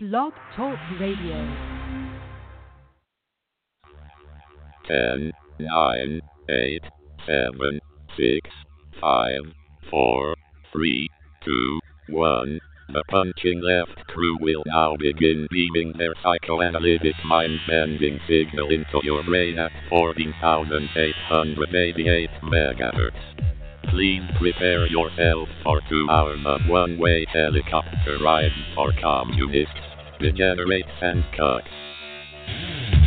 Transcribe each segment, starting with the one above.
Blog Talk Radio. 10, 9, 8, 7, 6, 5, 4, 3, 2, 1. The punching left crew will now begin beaming their psychoanalytic mind-bending signal into your brain at 14,888 megahertz. Please prepare yourself for two hours of one-way helicopter ride for communists, degenerates and cucks.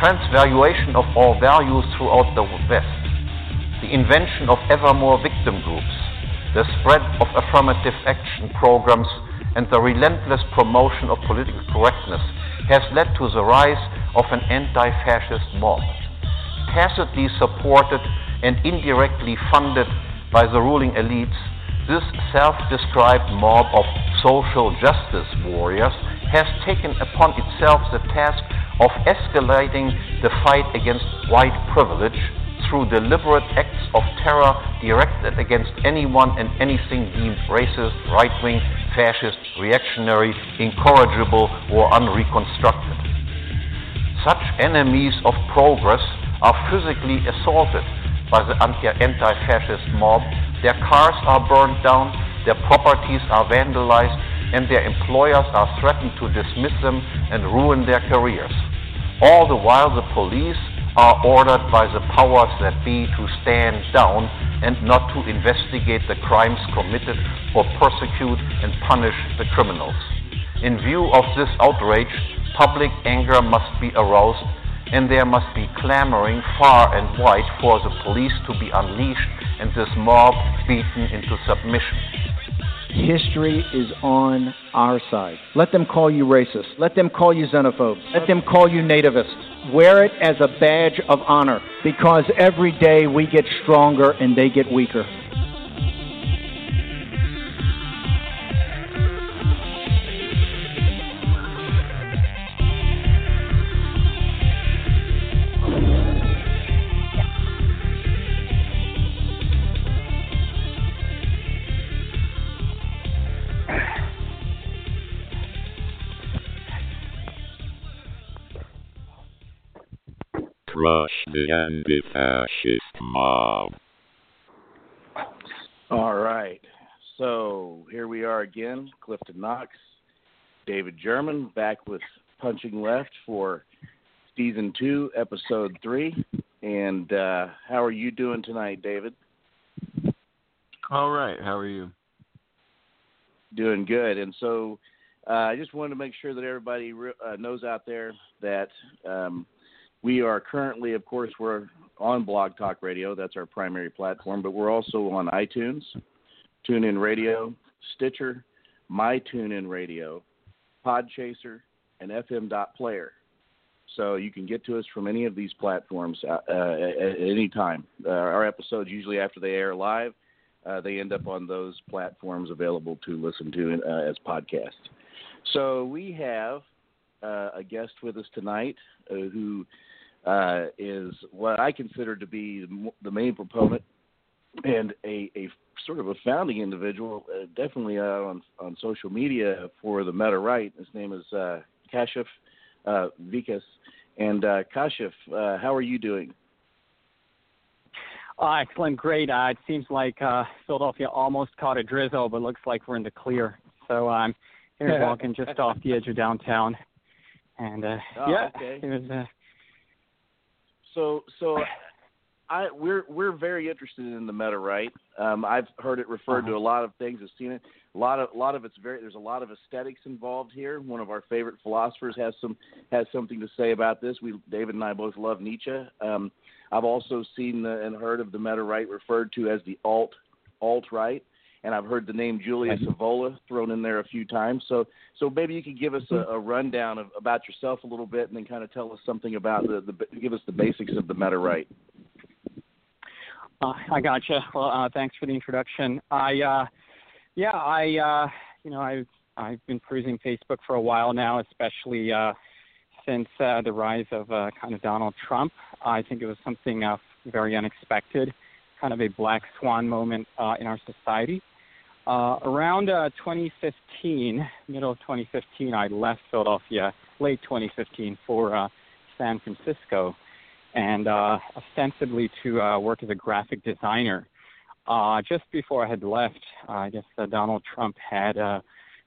Transvaluation of all values throughout the West, the invention of ever more victim groups, the spread of affirmative action programs, and the relentless promotion of political correctness has led to the rise of an anti-fascist mob, tacitly supported and indirectly funded by the ruling elites. This self-described mob of social justice warriors has taken upon itself the task of escalating the fight against white privilege through deliberate acts of terror directed against anyone and anything deemed racist, right wing, fascist, reactionary, incorrigible, or unreconstructed. Such enemies of progress are physically assaulted by the anti fascist mob, their cars are burned down, their properties are vandalized, and their employers are threatened to dismiss them and ruin their careers. All the while, the police are ordered by the powers that be to stand down and not to investigate the crimes committed or persecute and punish the criminals. In view of this outrage, public anger must be aroused and there must be clamoring far and wide for the police to be unleashed and this mob beaten into submission. History is on our side. Let them call you racist. Let them call you xenophobe. Let them call you nativist. Wear it as a badge of honor because every day we get stronger and they get weaker. Crush the anti-fascist mob. All right. So here we are again, Clifton Knox, David German, back with Punching Left for season two, episode three. And uh, how are you doing tonight, David? All right. How are you? Doing good. And so uh, I just wanted to make sure that everybody re- uh, knows out there that um, we are currently, of course, we're on Blog Talk Radio. That's our primary platform, but we're also on iTunes, TuneIn Radio, Stitcher, My TuneIn Radio, Podchaser, and FM Player. So you can get to us from any of these platforms uh, uh, at, any time. Uh, our episodes usually after they air live, uh, they end up on those platforms available to listen to uh, as podcasts. So we have uh, a guest with us tonight who is what I consider to be the main proponent and a, a sort of a founding individual, definitely on on social media for the meta right. His name is Kashif uh, Vikaas. And uh, Kashif, uh, how are you doing? Uh, excellent, great. Uh, it seems like uh, Philadelphia almost caught a drizzle, but looks like we're in the clear. So I'm here walking just off the edge of downtown, and uh, oh, yeah, okay. it was. So so I we're we're very interested in the meta right. Um, I've heard it referred uh-huh. to a lot of things. I've seen it. A lot of a lot of it's very. There's a lot of aesthetics involved here. One of our favorite philosophers has some has something to say about this. We David and I both love Nietzsche. Um, I've also seen the, and heard of the meta right referred to as the alt alt right, and I've heard the name Julius Evola thrown in there a few times. So so maybe you could give us a, a rundown of, about yourself a little bit, and then kind of tell us something about the, the give us the basics of the meta right. Uh, I gotcha. Well, uh, thanks for the introduction. I uh, yeah, I uh, you know I've I've been cruising Facebook for a while now, especially uh, since uh, the rise of uh, kind of Donald Trump. I think it was something uh, very unexpected, kind of a black swan moment uh, in our society. Uh, around uh, 2015, middle of 2015, I left Philadelphia, late 2015, for uh, San Francisco, and uh, ostensibly to uh, work as a graphic designer. Uh, just before I had left, uh, I guess uh, Donald Trump had uh,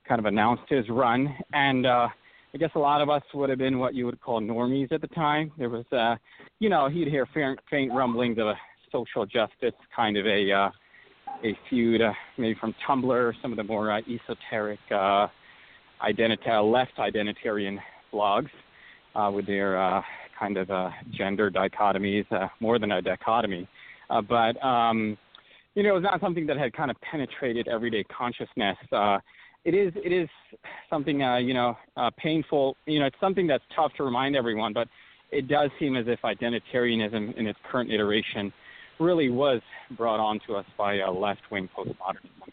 kind of announced his run, and uh, I guess a lot of us would have been what you would call normies at the time. There was, uh, you know, you'd hear faint, faint rumblings of a social justice kind of a uh, a feud, uh, maybe from Tumblr, some of the more uh, esoteric uh, left identitarian blogs uh, with their uh, kind of uh, gender dichotomies, uh, more than a dichotomy. Uh, but um, you know, it was not something that had kind of penetrated everyday consciousness. Uh, it is it is something uh, you know uh, painful. You know, it's something that's tough to remind everyone, but it does seem as if identitarianism in its current iteration really was brought on to us by uh, left-wing postmodernism.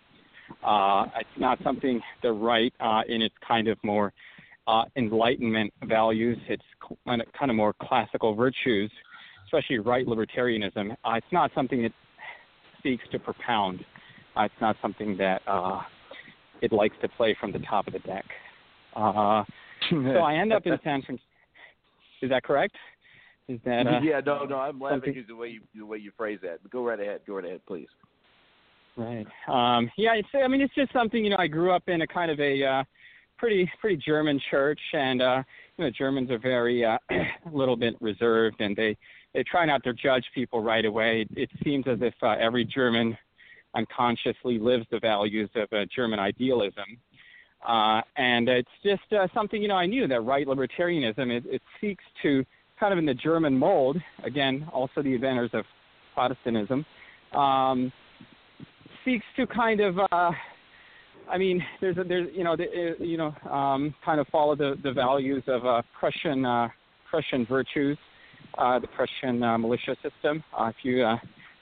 Uh, it's not something the right uh, in its kind of more uh, enlightenment values. It's kind of, more classical virtues, especially right libertarianism. Uh, it's not something that seeks to propound. Uh, it's not something that uh, it likes to play from the top of the deck. Uh, so I end up in San Francisco. Is that correct? Is that uh, yeah? No, no. I'm laughing because the way you the way you phrase that. But go right ahead. Go right ahead, please. Right. Um, yeah, it's, I mean, it's just something, you know, I grew up in a kind of a uh, pretty pretty German church, and uh, you know, Germans are very uh, a little bit reserved, and they they try not to judge people right away. It, it seems as if uh, every German unconsciously lives the values of uh, German idealism. Uh, and it's just uh, something, you know, I knew that right libertarianism, it, it seeks to kind of in the German mold, again, also the inventors of Protestantism, um, seeks to kind of, uh, I mean, there's, a, there's, you know, the, uh, you know, um, kind of follow the, the values of uh, Prussian, uh, Prussian virtues, uh, the Prussian uh, militia system. Uh, if you, uh,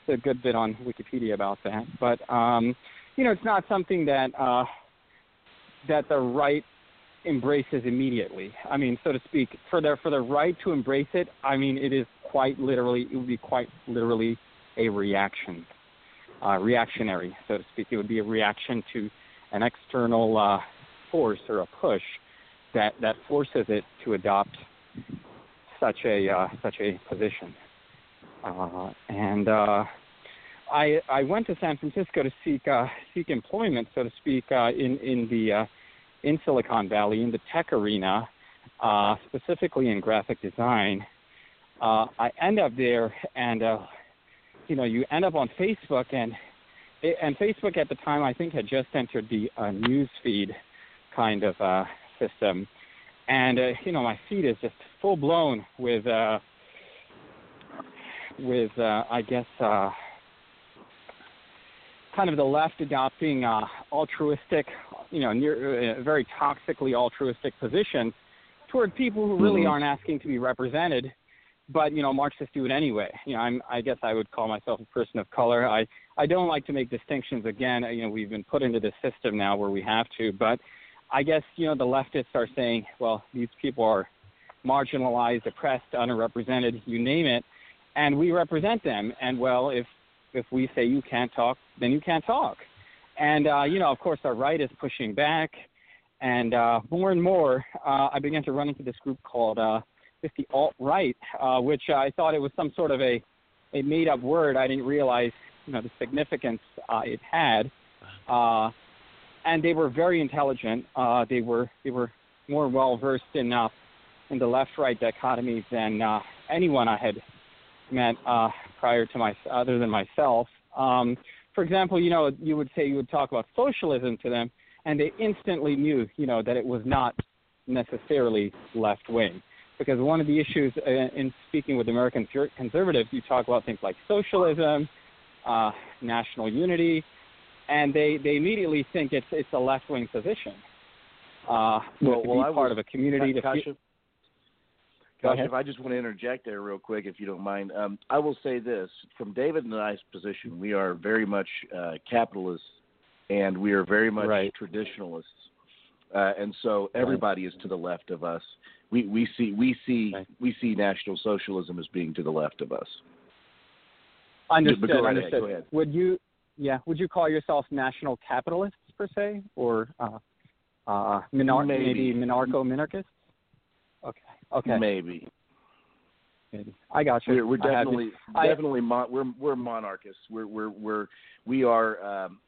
there's a good bit on Wikipedia about that, but um, you know, it's not something that uh, that the right embraces immediately. I mean, so to speak, for the for the right to embrace it, I mean, it is quite literally, it would be quite literally a reaction, uh, reactionary, so to speak. It would be a reaction to an external uh, force or a push that that forces it to adopt such a uh, such a position. Uh, and uh, I I went to San Francisco to seek uh, seek employment, so to speak, uh, in in the uh, in Silicon Valley in the tech arena, uh, specifically in graphic design. Uh, I end up there, and uh, you know, you end up on Facebook, and and Facebook at the time I think had just entered the uh, news feed kind of uh, system, and uh, you know, my feed is just full blown with uh, with uh, I guess. Uh, kind of the left adopting uh, altruistic, you know, near, uh, very toxically altruistic positions toward people who really Mhm. aren't asking to be represented. But you know, Marxists do it anyway. You know, I'm, I guess I would call myself a person of color. I, I don't like to make distinctions. Again, you know, we've been put into this system now where we have to. But I guess you know, the leftists are saying, well, these people are marginalized, oppressed, underrepresented, you name it, and we represent them. And well, if if we say you can't talk, then you can't talk. And uh, you know, of course, our right is pushing back, and uh, more and more, uh, I began to run into this group called uh, 50 alt right, uh, which I thought it was some sort of a a made up word. I didn't realize you know the significance uh, it had. Uh, and they were very intelligent. Uh, they were they were more well versed in uh, in the left right dichotomy than uh, anyone I had met uh, prior to my other than myself. Um, for example, you know, you would say you would talk about socialism to them, and they instantly knew, you know, that it was not necessarily left wing. Because one of the issues uh, in speaking with American conservatives, you talk about things like socialism, uh, national unity, and they, they immediately think it's it's a left wing position. Uh, Well- to well, be I part was- of a community to Kasha, feel, Ahead. if I just want to interject there real quick, if you don't mind, um, I will say this: from David and I's position, we are very much uh, capitalists, and we are very much Right. traditionalists, uh, and so everybody is to the left of us. We we see we see Right. we see National Socialism as being to the left of us. Understood. But go right ahead, understood. ahead. Would you, yeah, would you call yourself national capitalists per se, or uh, uh, Maybe. maybe minarcho minarchists? Okay. Okay. Maybe Maybe. I got you. we're, we're I you. definitely I- definitely mon- we're we're monarchists. We're we're we're we are um,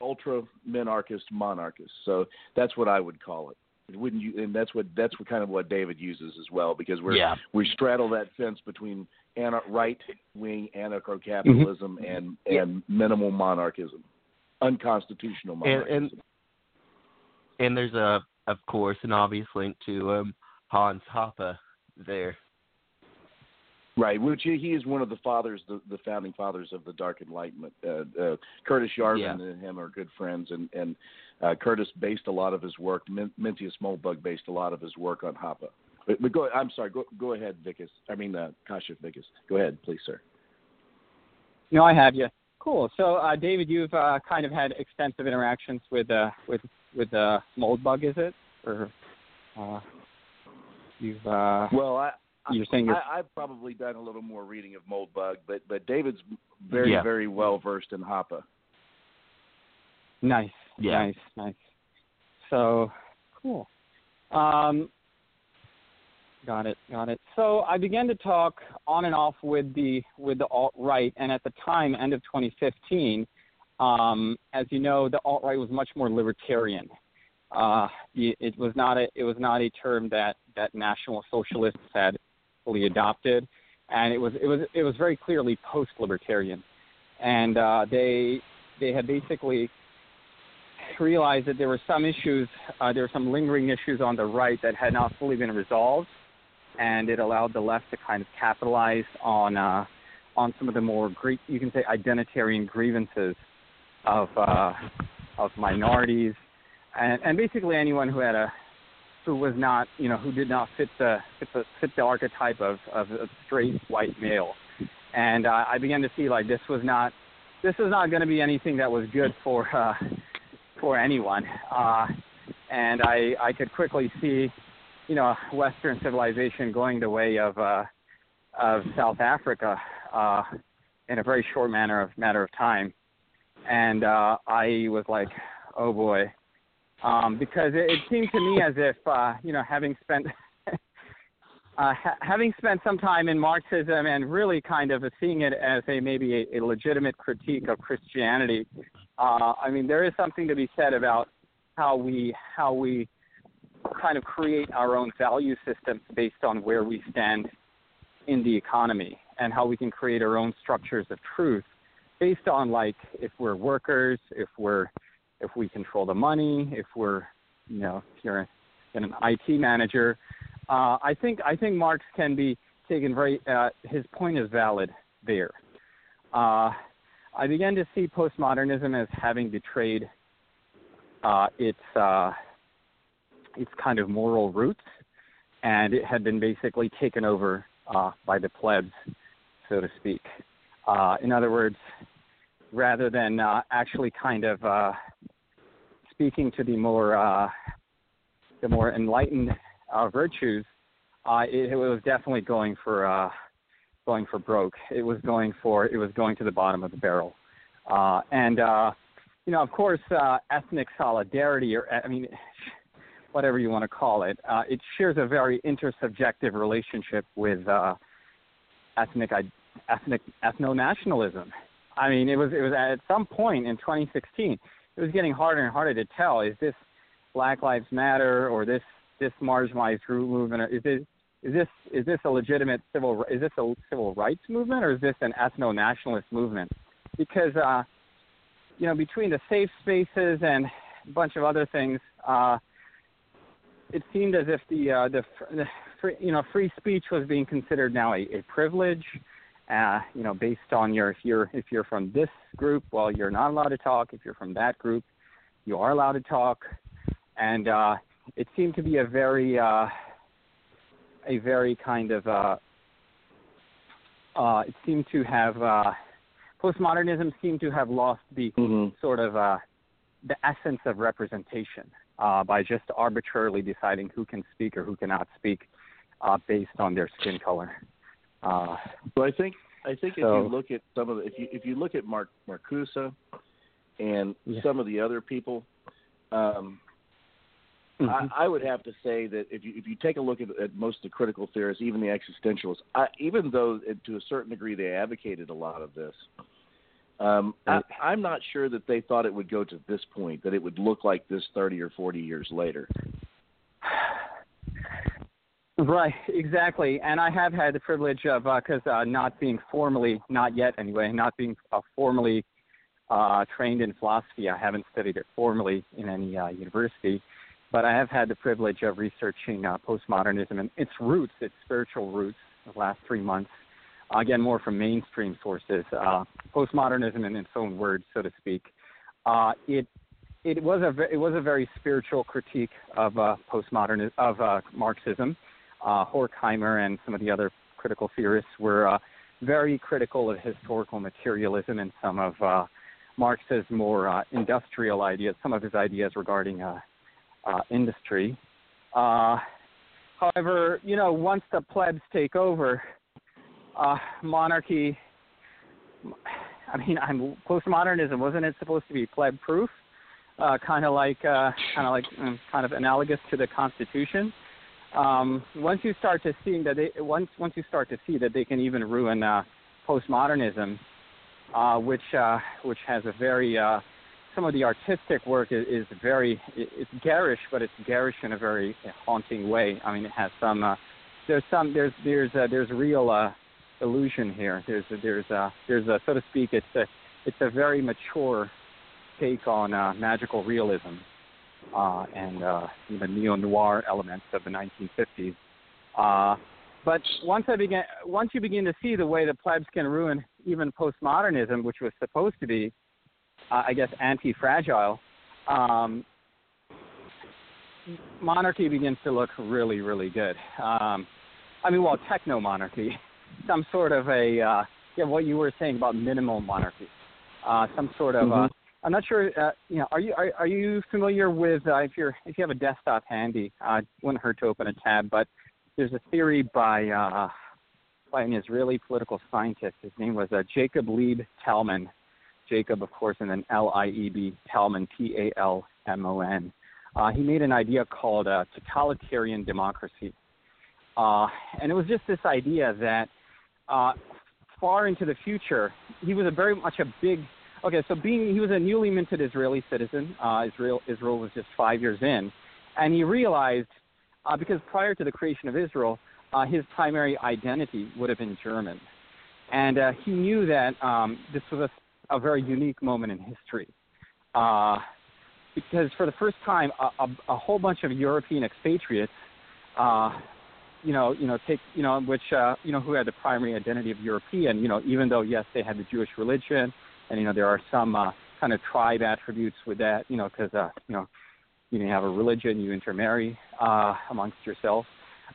ultra minarchist monarchists. So that's what I would call it. Wouldn't you? And that's what that's what kind of what David uses as well because we're Yeah. we straddle that fence between ana- right wing anarcho capitalism and and minimal monarchism, unconstitutional And- monarchism. and- And there's a, of course, an obvious link to um, Hans Hoppe there. Right, which he he is one of the fathers, the, the founding fathers of the Dark Enlightenment. Uh, uh, Curtis Yarvin Yeah. and him are good friends, and and uh, Curtis based a lot of his work. Min- Mencius Moldbug based a lot of his work on Hoppe. But, but go, I'm sorry. Go go ahead, Vickers. I mean, uh, Kasha Vickers. Go ahead, please, sir. No, I have you. Cool. So, uh, David, you've uh, kind of had extensive interactions with uh, with with uh, Moldbug, is it? Or uh, you've uh, Well, I. you're saying you're I, I've probably done a little more reading of Moldbug, but but David's very Yeah. very well versed in Hoppe. Nice. Yeah. Nice. Nice. So cool. Um, got it. Got it. So I began to talk on and off with the with the alt right, and at the time, end of 2015, um, as you know, the alt right was much more libertarian. Uh, it it was not a it was not a term that that national socialists had fully adopted, and it was it was it was very clearly post libertarian, and uh, they they had basically realized that there were some issues, uh, there were some lingering issues on the right that had not fully been resolved, and it allowed the left to kind of capitalize on uh, on some of the more gre- you can say identitarian grievances of uh, of minorities, and, and basically anyone who had a who was not you know who did not fit the fit the, fit the archetype of, of a straight white male, and uh, I began to see like this was not this is not going to be anything that was good for uh, for anyone. Uh, and I, I could quickly see, you know, Western civilization going the way of, uh, of South Africa uh, in a very short manner of matter of time. And uh, I was like, oh boy, um, because it, it seemed to me as if, uh, you know, having spent uh, ha- having spent some time in Marxism and really kind of seeing it as a maybe a, a legitimate critique of Christianity, uh, I mean there is something to be said about how we how we kind of create our own value systems based on where we stand in the economy and how we can create our own structures of truth based on like if we're workers, if we're if we control the money, if we're you know if you're an IT manager, uh, I think I think Marx can be taken very. Uh, his point is valid there. Uh, I began to see postmodernism as having betrayed uh, its uh, its kind of moral roots, and it had been basically taken over uh, by the plebs, so to speak. In other words, rather than uh, actually kind of uh, speaking to the more uh, the more enlightened uh, virtues, uh, it, it was definitely going for uh, going for broke. It was going for it was going to the bottom of the barrel, uh, and uh, you know, of course, uh, ethnic solidarity, or I mean, whatever you want to call it, uh, it shares a very intersubjective relationship with uh, ethnic ethnic ethno nationalism. I mean, it was it was at some point in 2016, it was getting harder and harder to tell is this Black Lives Matter or this this marginalized group movement? Is it is this is this a legitimate civil is this a civil rights movement or is this an ethno nationalist movement? Because uh, you know between the safe spaces and a bunch of other things, uh, it seemed as if the uh, the, the free, you know free speech was being considered now a, a privilege. Uh, you know, based on your if you're if you're from this group, well, you're not allowed to talk. If you're from that group, you are allowed to talk. And uh, it seemed to be a very uh, a very kind of uh, uh, it seemed to have uh, postmodernism seemed to have lost the mm-hmm. sort of uh, the essence of representation uh, by just arbitrarily deciding who can speak or who cannot speak uh, based on their skin color. Uh, so I think I think so, if you look at some of the, if you if you look at Mark Marcuse and yeah. some of the other people, um, mm-hmm. I, I would have to say that if you if you take a look at, at most of the critical theorists, even the existentialists, I, even though to a certain degree they advocated a lot of this, um, I, I'm not sure that they thought it would go to this point, that it would look like this 30 or 40 years later. Right, exactly. And I have had the privilege of, because uh, uh, not being formally, not yet anyway, not being uh, formally uh, trained in philosophy, I haven't studied it formally in any uh, university, but I have had the privilege of researching uh, postmodernism and its roots, its spiritual roots, the last three months. Again, more from mainstream sources. Postmodernism, in its own words, so to speak, it it was a it was a very spiritual critique of uh, postmodernism of uh, Marxism uh, Horkheimer and some of the other critical theorists were uh, very critical of historical materialism and some of uh, Marx's more uh, industrial ideas, some of his ideas regarding uh, uh, industry. Uh, however, you know, once the plebs take over, uh, monarchy. I mean, I'm postmodernism. Wasn't it supposed to be pleb-proof? Uh, kind of like, uh, kind of like, mm, kind of analogous to the Constitution um, once you start to see that they once once you start to see that they can even ruin uh, postmodernism, uh, which uh, which has a very uh, some of the artistic work is, is very it's garish, but it's garish in a very haunting way. I mean, it has some uh, there's some there's there's uh, there's real uh, illusion here. There's there's a, there's a so to speak it's a it's a very mature take on uh, magical realism uh, and uh, the neo noir elements of the 1950s. Uh, but once I begin, once you begin to see the way the plebs can ruin even postmodernism, which was supposed to be, uh, I guess, anti-fragile, um, monarchy begins to look really, really good. Um, I mean, well, techno monarchy, some sort of a uh, yeah, what you were saying about minimal monarchy, uh, some sort of mm-hmm. uh, I'm not sure. Uh, you know, are you are, are you familiar with uh, if you're if you have a desktop handy? Uh, it wouldn't hurt to open a tab, but there's a theory by uh, by an Israeli political scientist. His name was uh, Jacob Lieb Talmon. Jacob, of course, and then L-I-E-B Talmon, T-A-L-M-O-N. Uh, he made an idea called uh, totalitarian democracy, uh, and it was just this idea that uh, far into the future, he was a very much a big. Okay, so being he was a newly minted Israeli citizen. Uh, Israel Israel was just five years in, and he realized uh, because prior to the creation of Israel, uh, his primary identity would have been German, and uh, he knew that um, this was a, a very unique moment in history. Uh, because for the first time, a, a, a whole bunch of European expatriates uh, you know, you know, take, you know, which, uh, you know, who had the primary identity of European, you know, even though yes, they had the Jewish religion, and you know, there are some uh, kind of tribe attributes with that, you know, because, uh, you know, you you have a religion, you intermarry uh, amongst yourself.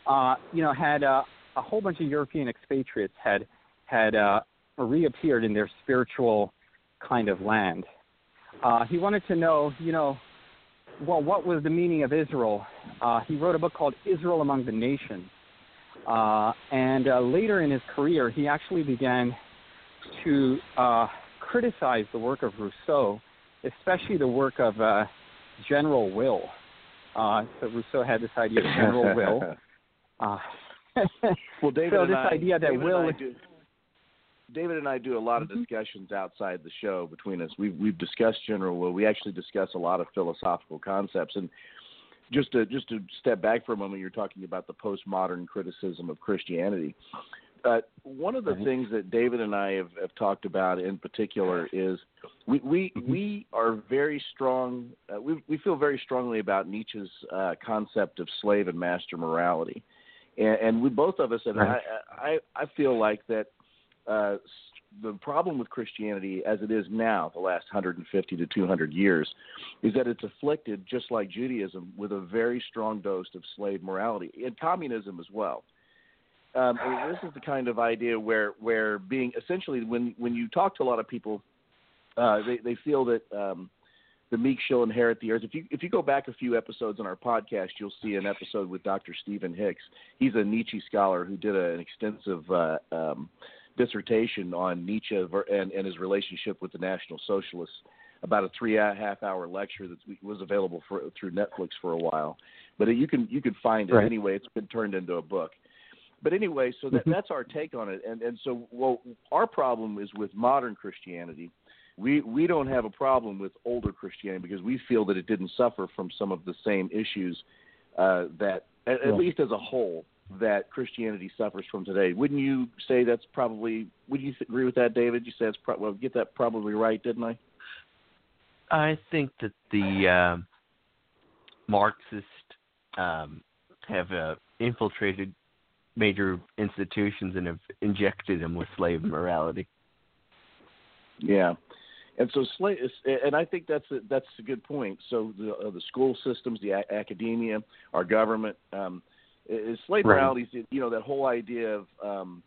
Uh, you know, had uh, a whole bunch of European expatriates had had uh, reappeared in their spiritual kind of land. Uh, he wanted to know, you know, well, what was the meaning of Israel? Uh, he wrote a book called Israel Among the Nations. Uh, and uh, later in his career, he actually began to uh, criticize the work of Rousseau, especially the work of uh, General Will. Uh, so Rousseau had this idea of General Will. well, David so this I, idea that David Will. Do, David and I do a lot of mm-hmm. discussions outside the show between us. We've we've discussed General Will. We actually discuss a lot of philosophical concepts. And just to just to step back for a moment, you're talking about the postmodern criticism of Christianity. Uh, one of the things that David and I have, have talked about in particular is we we, mm-hmm. we are very strong. Uh, we we feel very strongly about Nietzsche's uh, concept of slave and master morality, and, and we both of us, and right. I, I I feel like that uh, the problem with Christianity, as it is now, the last 150 to 200 years, is that it's afflicted, just like Judaism, with a very strong dose of slave morality, and communism as well. Um, this is the kind of idea where, where being essentially, when when you talk to a lot of people, uh, they they feel that um, the meek shall inherit the earth. If you if you go back a few episodes on our podcast, you'll see an episode with Dr. Stephen Hicks. He's a Nietzsche scholar who did a, an extensive uh, um, dissertation on Nietzsche and, and his relationship with the National Socialists. About a three and a half hour lecture that was available for, through Netflix for a while, but you can you can find it right. anyway. It's been turned into a book. But anyway, so that, Mm-hmm. that's our take on it. And and so well, our problem is with modern Christianity. We we don't have a problem with older Christianity because we feel that it didn't suffer from some of the same issues uh, that, at, at least as a whole, that Christianity suffers from today. Wouldn't you say that's probably? Would you agree with that, David? You said it's pro- well, get that probably right, didn't I? I think that the uh, Marxists um, have uh, infiltrated major institutions and have injected them with slave morality. Yeah, and so slave, and I think that's a, that's a good point. So the uh, the school systems, the a- academia, our government, um, is slave Right. morality. You know that whole idea of um,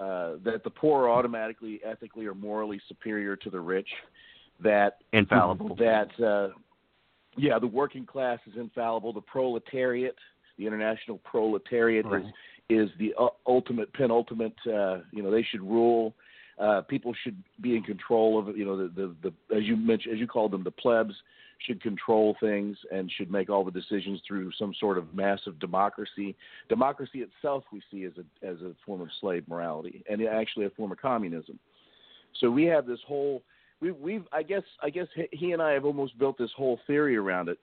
uh, that the poor are automatically, ethically, or morally superior to the rich. That Infallible. that uh, yeah, the working class is infallible. The proletariat, the international proletariat, Right. is is the ultimate penultimate. Uh, you know, they should rule. Uh, people should be in control of. You know, the, the the as you mentioned, as you called them, the plebs should control things and should make all the decisions through some sort of massive democracy. Democracy itself, we see as a as a form of slave morality and actually a form of communism. So we have this whole we, we've I guess I guess he and I have almost built this whole theory around it,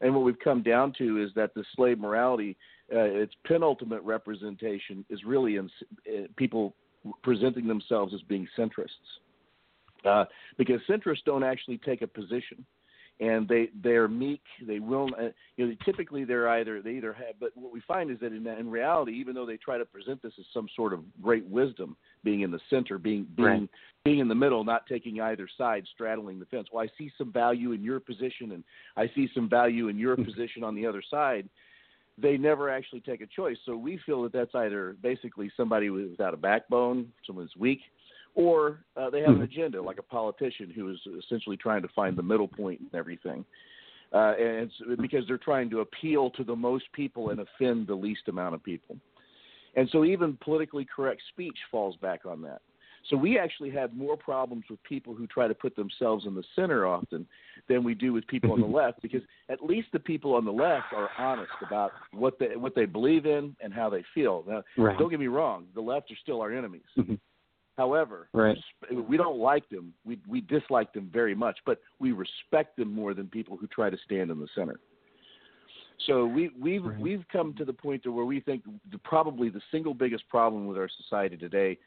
and what we've come down to is that the slave morality, uh, its penultimate representation, is really in uh, people presenting themselves as being centrists, uh, because centrists don't actually take a position, and they they are meek. They will uh, you know typically they're either they either have, but what we find is that in in reality, even though they try to present this as some sort of great wisdom, being in the center, being being Right. being in the middle, not taking either side, straddling the fence. Well, I see some value in your position, and I see some value in your position on the other side. They never actually take a choice. So we feel that that's either basically somebody without a backbone, someone who's weak, or uh, they have an Mhm. agenda, like a politician who is essentially trying to find the middle point in everything. Uh, and it's because they're trying to appeal to the most people and offend the least amount of people. And so even politically correct speech falls back on that. So we actually have more problems with people who try to put themselves in the center often than we do with people on the left because at least the people on the left are honest about what they what they believe in and how they feel. Now, Right. don't get me wrong, the left are still our enemies. Mhm. However, Right. we don't like them. We we dislike them very much, but we respect them more than people who try to stand in the center. So we we've Right. we've come to the point to where we think the, probably the single biggest problem with our society today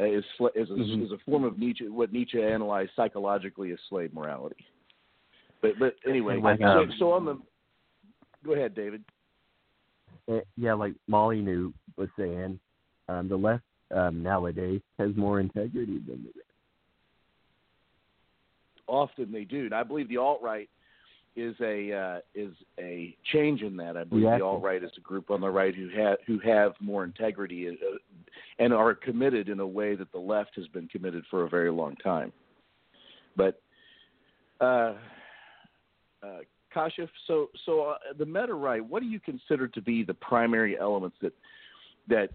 uh, is is a, Mhm. is a form of Nietzsche what Nietzsche analyzed psychologically as slave morality. But but anyway, Like, so, um, so on the go ahead, David. Uh, yeah, like Molyneux was saying, um, the left um, nowadays has more integrity than the right. Often they do, and I believe the alt right is a uh, is a change in that. I believe Yeah. the alt right is a group on the right who have who have more integrity uh, and are committed in a way that the left has been committed for a very long time. But uh, uh, Kashif, so so uh, the meta right, what do you consider to be the primary elements that that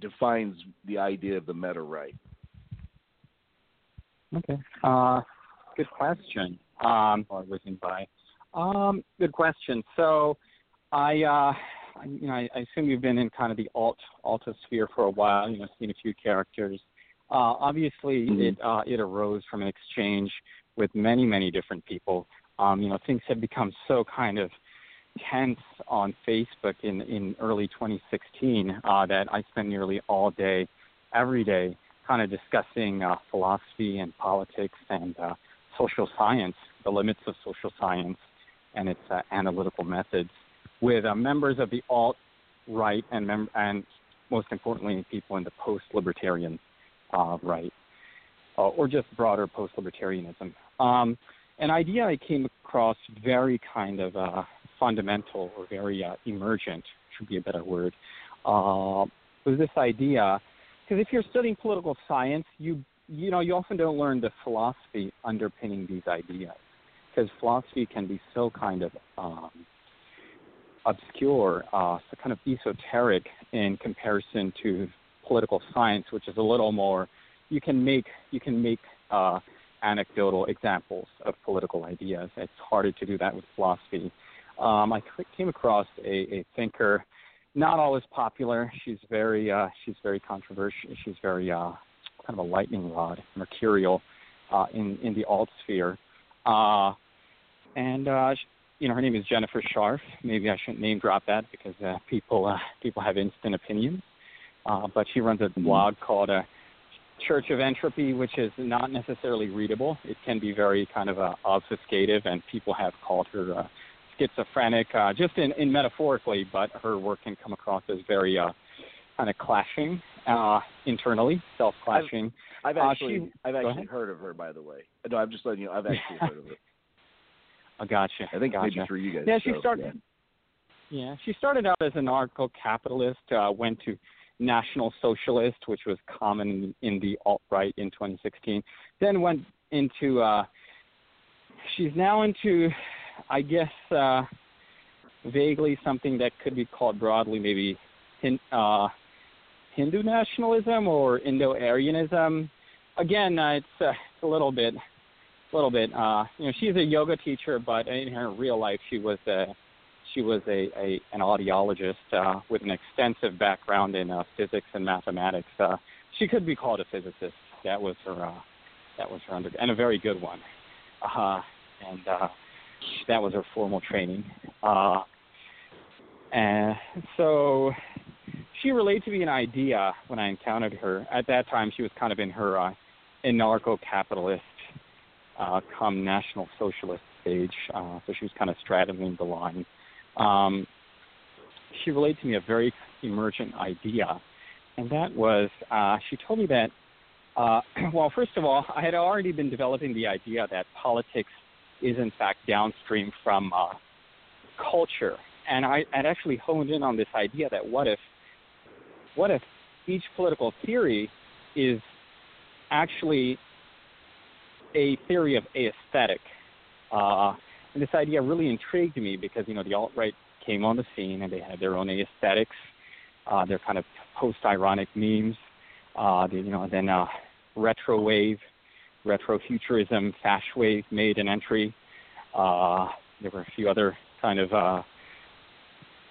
defines the idea of the meta right? Okay. Uh, good question. Um, or whizzing by. Um, good question. So, I, uh, I- you know, I, I assume you've been in kind of the alt altosphere for a while. You know, seen a few characters. Uh, obviously, Mhm. it uh, it arose from an exchange with many many different people. Um, you know, things have become so kind of tense on Facebook in in early 2016 uh, that I spend nearly all day, every day, kind of discussing uh, philosophy and politics and uh, social science, the limits of social science and its uh, analytical methods, with uh, members of the alt right and mem- and most importantly, people in the post-libertarian uh, right, uh, or just broader post-libertarianism. Um, an idea I came across very kind of uh, fundamental or very uh, emergent, should be a better word, was this idea because if you're studying political science, you you know you often don't learn the philosophy underpinning these ideas because philosophy can be so kind of um, obscure, uh, so kind of esoteric in comparison to political science, which is a little more. You can make you can make uh, anecdotal examples of political ideas. It's harder to do that with philosophy. Um, I came across a, a thinker, not always popular. She's very uh, she's very controversial. She's very uh, kind of a lightning rod, mercurial uh, in in the alt sphere. Uh, and uh, sh- you know her name is Jennifer Scharf. Maybe I shouldn't name drop that because uh, people uh, people have instant opinions. Uh, but she runs a blog called uh, Church of Entropy, which is not necessarily readable. It can be very kind of uh, obfuscative, and people have called her uh, schizophrenic, uh, just in, in metaphorically. But her work can come across as very uh, kind of clashing uh, internally, self-clashing. I've Uh, actually she- I've actually heard of her by the way. No, I'm just letting you know I've actually heard of her. I gotcha. I think gotcha. maybe through you guys. Yeah, she so, started. Yeah, she started out as an anarcho-capitalist. Uh, went to National Socialist, which was common in, in the alt right in 2016. Then went into. Uh, she's now into, I guess, uh, vaguely something that could be called broadly maybe uh, Hindu nationalism or Indo-Aryanism. Again, uh, it's, uh, it's a little bit a little bit. Uh, you know, she's a yoga teacher, but in her real life, she was a she was a, a an audiologist uh, with an extensive background in uh, physics and mathematics. Uh, she could be called a physicist. That was her uh, that was her under and a very good one. Uh, and uh, that was her formal training. Uh, and so she relayed to me an idea when I encountered her. At that time, she was kind of in her uh, anarcho-capitalist uh, come National Socialist stage, uh, so she was kind of straddling the line. Um, she relayed to me a very emergent idea, and that was uh, she told me that, uh, well, first of all, I had already been developing the idea that politics is in fact downstream from uh, culture, and I had actually honed in on this idea that what if, what if each political theory is actually a theory of aesthetic. Uh, and this idea really intrigued me because, you know, the alt-right came on the scene and they had their own aesthetics, uh, their kind of post-ironic memes. Uh, they, you know, then uh, retro wave, retro futurism, fash wave made an entry. Uh, there were a few other kind of uh,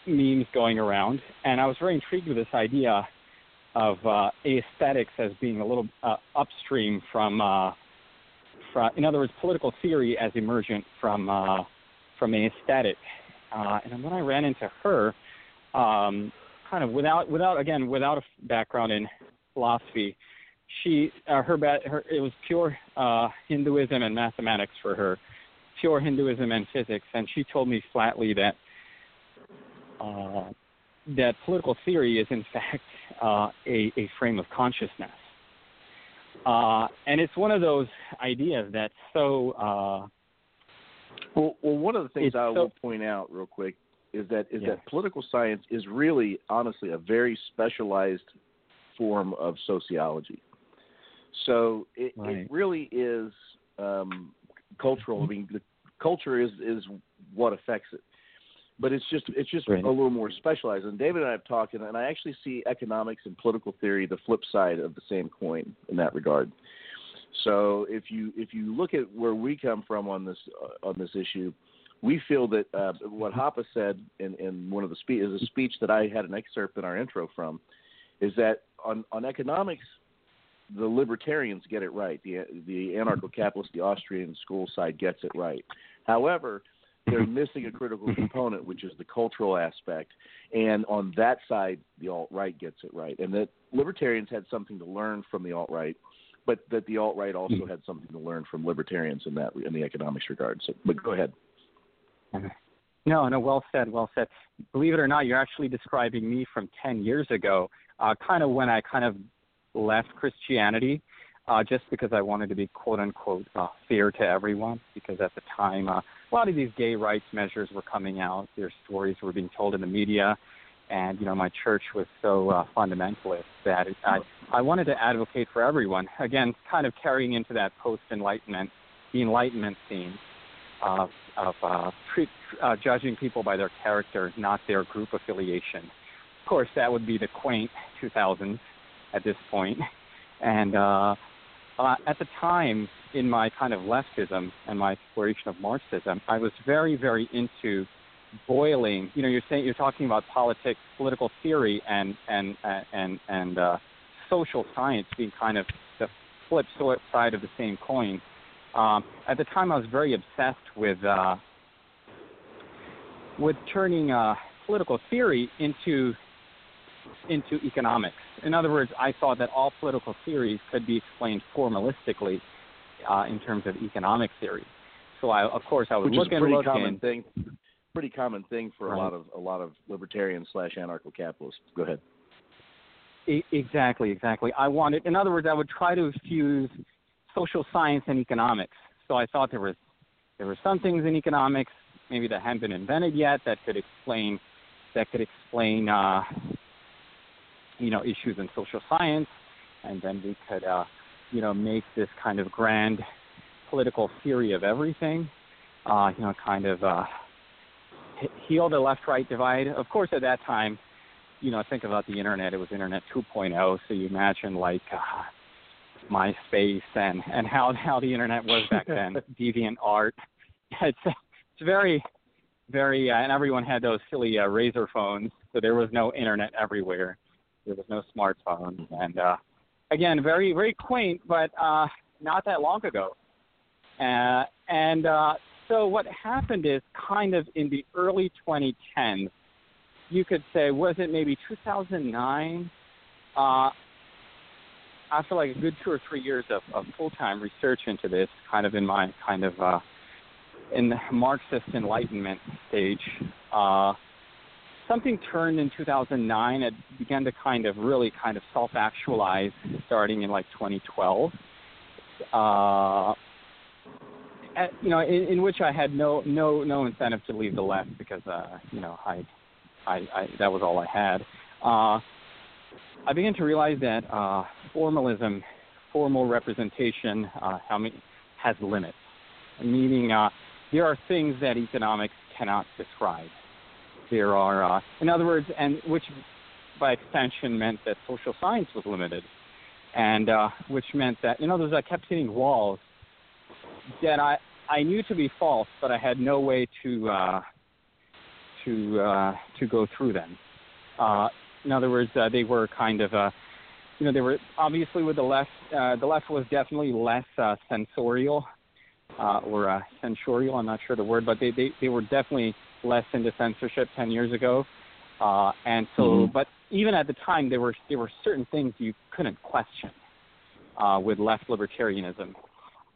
memes going around, and I was very intrigued with this idea of uh, aesthetics as being a little uh, upstream from, uh, from, in other words, political theory as emergent from uh, from aesthetic. Uh, and when I ran into her, um, kind of without without again without a background in philosophy, she uh, her, her it was pure uh, Hinduism and mathematics for her, pure Hinduism and physics, and she told me flatly that uh, that political theory is in fact uh, a, a frame of consciousness. Uh, and it's one of those ideas that's so. Uh, well, well, one of the things I so, will point out real quick is that is yeah. that political science is really, honestly, a very specialized form of sociology. So it, right. it really is um, cultural. I mean, the culture is is what affects it but it's just it's just right. a little more specialized. And David and I have talked, and I actually see economics and political theory the flip side of the same coin in that regard. So if you if you look at where we come from on this uh, on this issue, we feel that uh, what Hoppe said in, in one of the speech is a speech that I had an excerpt in our intro from, is that on on economics, the libertarians get it right. The the anarcho-capitalist, the Austrian school side gets it right. However, they're missing a critical component, which is the cultural aspect. And on that side, the alt right gets it right, and that libertarians had something to learn from the alt right, but that the alt right also had something to learn from libertarians in that in the economics regard. So, but go ahead. No, no, well said, well said. Believe it or not, you're actually describing me from 10 years ago, uh, kind of when I kind of left Christianity uh, just because I wanted to be quote unquote uh, fair to everyone. Because at the time, uh, a lot of these gay rights measures were coming out. Their stories were being told in the media, and you know my church was so uh, fundamentalist that it, I I wanted to advocate for everyone. Again, kind of carrying into that post Enlightenment, the Enlightenment theme of of uh, treat, uh, judging people by their character, not their group affiliation. Of course, that would be the quaint 2000s at this point, and uh, uh, at the time in my kind of leftism and my exploration of Marxism, I was very, very into boiling. You know, you're saying you're talking about politics, political theory, and and and and uh, social science being kind of the flip side of the same coin. Um, at the time, I was very obsessed with uh, with turning uh, political theory into into economics. In other words, I thought that all political theories could be explained formalistically uh, in terms of economic theory. So I, of course, I was Which look is a pretty and look common thing. Pretty common thing for right. a lot of a lot of libertarian slash anarcho capitalists. Go ahead. E- exactly, exactly. I wanted, in other words, I would try to fuse social science and economics. So I thought there was there were some things in economics maybe that hadn't been invented yet that could explain that could explain uh, you know issues in social science, and then we could uh, you know make this kind of grand political theory of everything. Uh, you know, kind of uh, heal the left-right divide. Of course, at that time, you know, think about the internet. It was Internet 2.0, so you imagine like uh, MySpace and and how how the internet was back then. DeviantArt. It's it's very very uh, and everyone had those silly uh, Razr phones, so there was no internet everywhere. There was no smartphone, and uh, again, very very quaint, but uh, not that long ago. Uh, and uh, so what happened is kind of in the early 2010s, you could say, was it maybe 2009? Uh, after like a good two or three years of, of full-time research into this, kind of in my kind of uh, in the Marxist Enlightenment stage, uh, something turned in 2009. It began to kind of really kind of self-actualize starting in like 2012. Uh, at, you know, in, in which I had no no no incentive to leave the left because uh, you know I, I, I that was all I had. Uh, I began to realize that uh, formalism, formal representation, uh, how many has limits. Meaning, uh, there are things that economics cannot describe there are, uh, in other words, and which by extension meant that social science was limited. and uh, which meant that in other words, I kept hitting walls that I I knew to be false, but I had no way to uh, to uh, to go through them. Uh, in other words, uh, they were kind of uh, you know they were obviously with the left uh, the left was definitely less uh, sensorial uh, or uh, sensorial. I'm not sure the word, but they, they they were definitely less into censorship 10 years ago. Uh, and so, Mhm. but even at the time, there were there were certain things you couldn't question uh, with left libertarianism.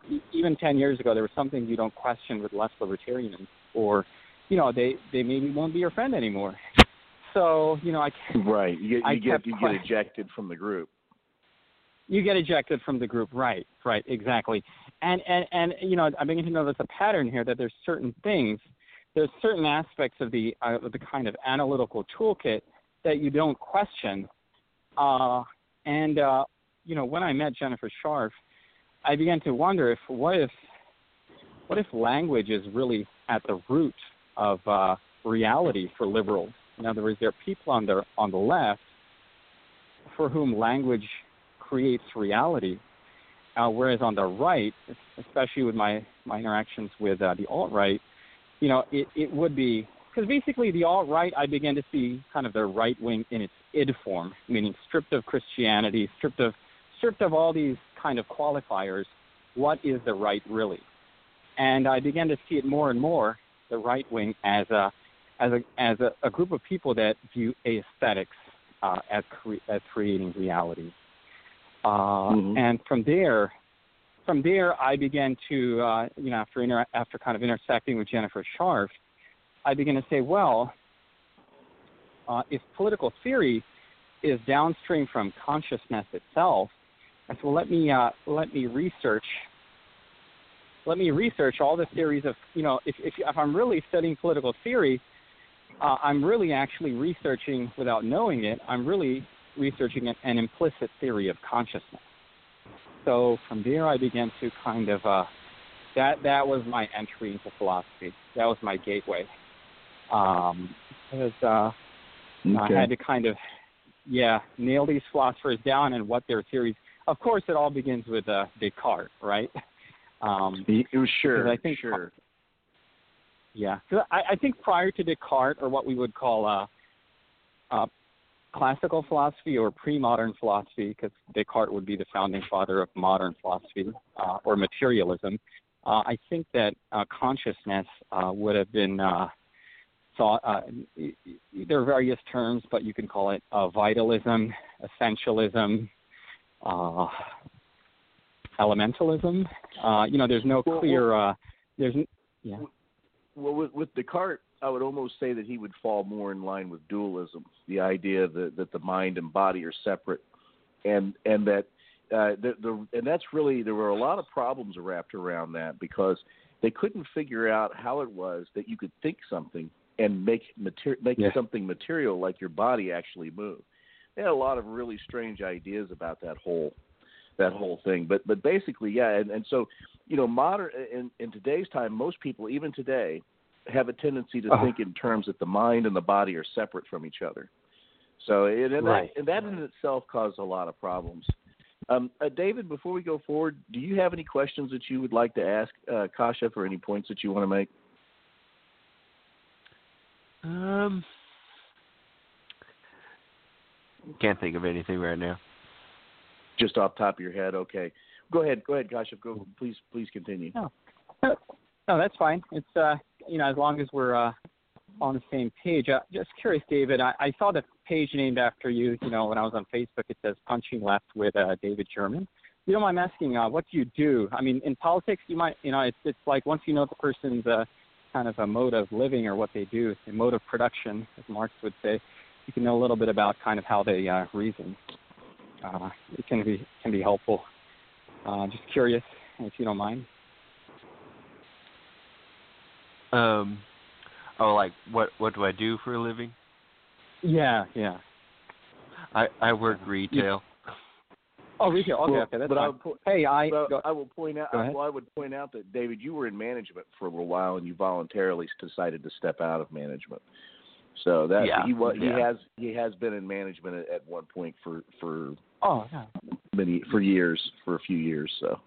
E- Even 10 years ago, there were some things you don't question with left libertarianism, or you know, they they maybe won't be your friend anymore. So, you know, I can't- Right. You get I you get you get ejected from the group. you get ejected from the group right right exactly and and and you know i begin to know there's a pattern here that there's certain things there's certain aspects of the uh, the kind of analytical toolkit that you don't question. Uh and uh you know when i met jennifer scharf i began to wonder if what if what if language is really at the root of uh reality for liberals? In other words there are people on the on the left for whom language creates reality, uh, whereas on the right, especially with my my interactions with uh, the alt right, you know, it it would be because basically the alt right I began to see kind of the right wing in its id form, meaning stripped of Christianity, stripped of stripped of all these kind of qualifiers. What is the right really? And I began to see it more and more the right wing as a as a as a, a group of people that view aesthetics uh, as cre- as creating reality. Uh, Mhm. And from there, from there, I began to, uh, you know, after inter- after kind of intersecting with Jennifer Scharf, I began to say, well, uh, if political theory is downstream from consciousness itself, I said, well, let me uh, let me research. Let me research all the theories of, you know, if if, if I'm really studying political theory, uh, I'm really actually researching without knowing it. I'm really researching an, an implicit theory of consciousness. So from there, I began to kind of uh, that that was my entry into philosophy. That was my gateway. Um, because uh, I had to kind of yeah nail these philosophers down and what their theories. Of course, it all begins with uh, Descartes, right? Um, It was sure. I think- sure. yeah, 'Cause I, I think prior to Descartes, or what we would call uh, uh, classical philosophy or pre-modern philosophy, because Descartes would be the founding father of modern philosophy uh, or materialism. Uh, I think that uh, consciousness uh, would have been uh, thought. Uh, there are various terms, but you can call it uh, vitalism, essentialism, uh, elementalism. Uh, you know, there's no clear. Uh, there's yeah. Well, with, with Descartes, I would almost say that he would fall more in line with dualism, the idea that, that the mind and body are separate, and and that uh, the, the and that's really there were a lot of problems wrapped around that because they couldn't figure out how it was that you could think something and make mater- make Yeah. something material like your body actually move. They had a lot of really strange ideas about that whole that whole thing. But but basically, yeah, and, and so you know, modern in, in today's time, most people, even today, have a tendency to Uh. think in terms that the mind and the body are separate from each other. So and, and Right. that and that in itself caused a lot of problems. Um, uh, David, before we go forward, do you have any questions that you would like to ask uh, Kasha or any points that you want to make? Um, can't think of anything right now. Just off the top of your head, okay. Go ahead, go ahead, Kasha. Go, please, please continue. No, no, that's fine. It's uh, you know, as long as we're uh, on the same page. Uh, just curious, David. I, I saw the page named after you. You know, when I was on Facebook, it says "Punching Left" with uh, David Sherman. You don't mind asking, uh, what do you do? I mean, in politics, you might, you know, it's it's like once you know the person's uh, kind of a mode of living or what they do, a mode of production, as Marx would say, you can know a little bit about kind of how they uh, reason. Uh, it can be can be helpful. Uh, just curious, if you don't mind. Um, oh, like what? What do I do for a living? Yeah, yeah. I I work retail. Oh, retail. Okay, Well, okay, that's but I fine. would po- hey, I Well, go, I will point out. go ahead. Well, I would point out that David, you were in management for a little while, and you voluntarily decided to step out of management. So that Yeah, he was, he has he has been in management at, at one point for for oh yeah, many for years, for a few years. So.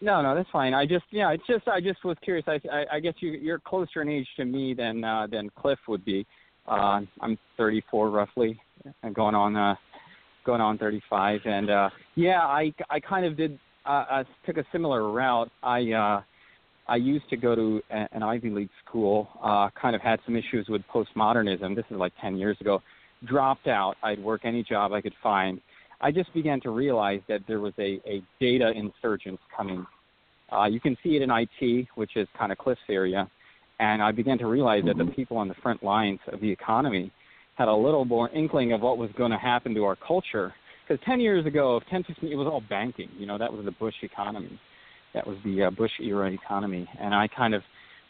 No, no, that's fine. I just, yeah, it's just, I just was curious. I, I, I guess you, you're closer in age to me than uh, than Cliff would be. Uh, I'm 34 roughly, and going on, uh, going on 35, and uh, yeah, I, I kind of did, uh, uh, took a similar route. I, uh, I used to go to an Ivy League school. Uh, kind of had some issues with postmodernism. This is like 10 years ago. Dropped out. I'd work any job I could find I just began to realize that there was a, a data insurgence coming. Uh, you can see it in IT, which is kind of Cliff's area, and I began to realize that the Mm-hmm. people on the front lines of the economy had a little more inkling of what was going to happen to our culture. Because 10 years ago, 10, 15, it was all banking. You know, that was the Bush economy. That was the uh, Bush era economy. And I kind of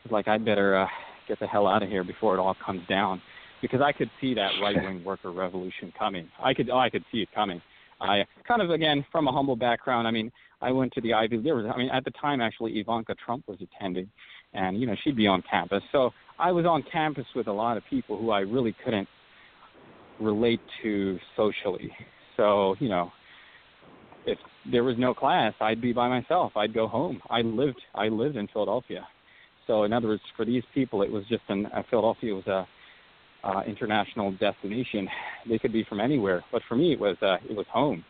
was like, I better uh, get the hell out of here before it all comes down. Because I could see that right wing worker revolution coming. I could, oh, I could see it coming. I kind of again from a humble background. I mean, I went to the Ivy. There was, I mean, at the time actually Ivanka Trump was attending, and you know she'd be on campus. So I was on campus with a lot of people who I really couldn't relate to socially. So you know, if there was no class, I'd be by myself. I'd go home. I lived, I lived in Philadelphia. So in other words, for these people, it was just an uh, Philadelphia was a uh, international destination. They could be from anywhere, but for me, it was uh, it was home,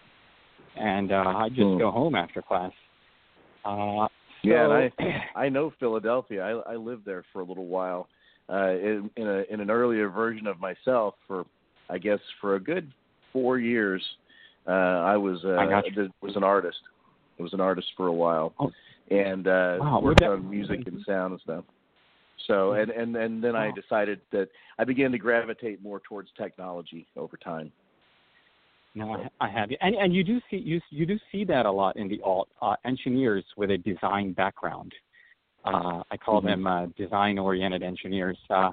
and uh, I just Hmm. go home after class. Uh, Yeah, and I I know Philadelphia. I I lived there for a little while, uh, in in, a, in an earlier version of myself for I guess for a good four years. Uh, I was uh, I did- was an artist. I was an artist for a while, Oh. and uh, Wow, worked on music and sound and stuff. So and and and then I decided that I began to gravitate more towards technology over time. No, I, I have you, and and you do see you you do see that a lot in the alt uh, engineers with a design background. Uh, I call Mhm. them uh, design-oriented engineers. Uh,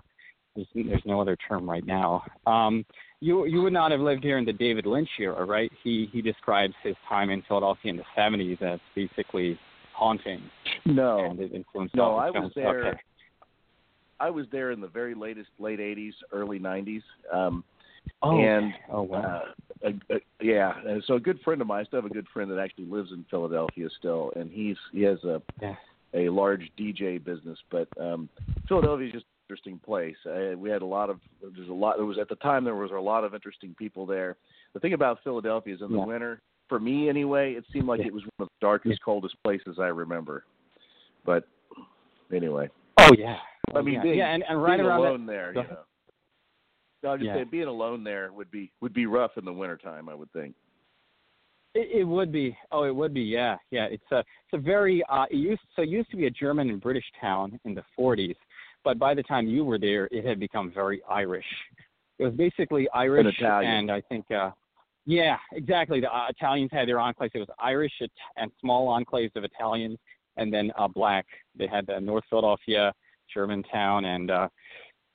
there's, there's no other term right now. Um, you you would not have lived here in the David Lynch era, right? He he describes his time in Philadelphia in the 70s as basically haunting, No, and it influenced No, I was films. there- Okay. I was there in the very latest late '80s, early '90s. Um, Oh, and oh wow. uh, a, a, yeah, and so a good friend of mine, I still have a good friend that actually lives in Philadelphia still, and he's he has a Yeah. a large DJ business. But um, Philadelphia is just an interesting place. Uh, we had a lot of there's a lot. There was at the time there was a lot of interesting people there. The thing about Philadelphia is in the winter, for me anyway, it seemed like Yeah. it was one of the darkest, coldest places I remember. But anyway, Oh yeah. I Oh, mean, yeah. being, yeah, and, and right being around that, alone there, Go you know. No, I'm just Yeah. saying being alone there would be would be rough in the wintertime, I would think. It, it would be. Oh, it would be. Yeah, yeah. It's a it's a very uh, it used so it used to be a German and British town in the 40s, but by the time you were there, it had become very Irish. It was basically Irish and, Italian. and I think uh, yeah, exactly. The uh, Italians had their enclaves. It was Irish and small enclaves of Italians, and then uh, black. They had the North Philadelphia, Germantown, and uh,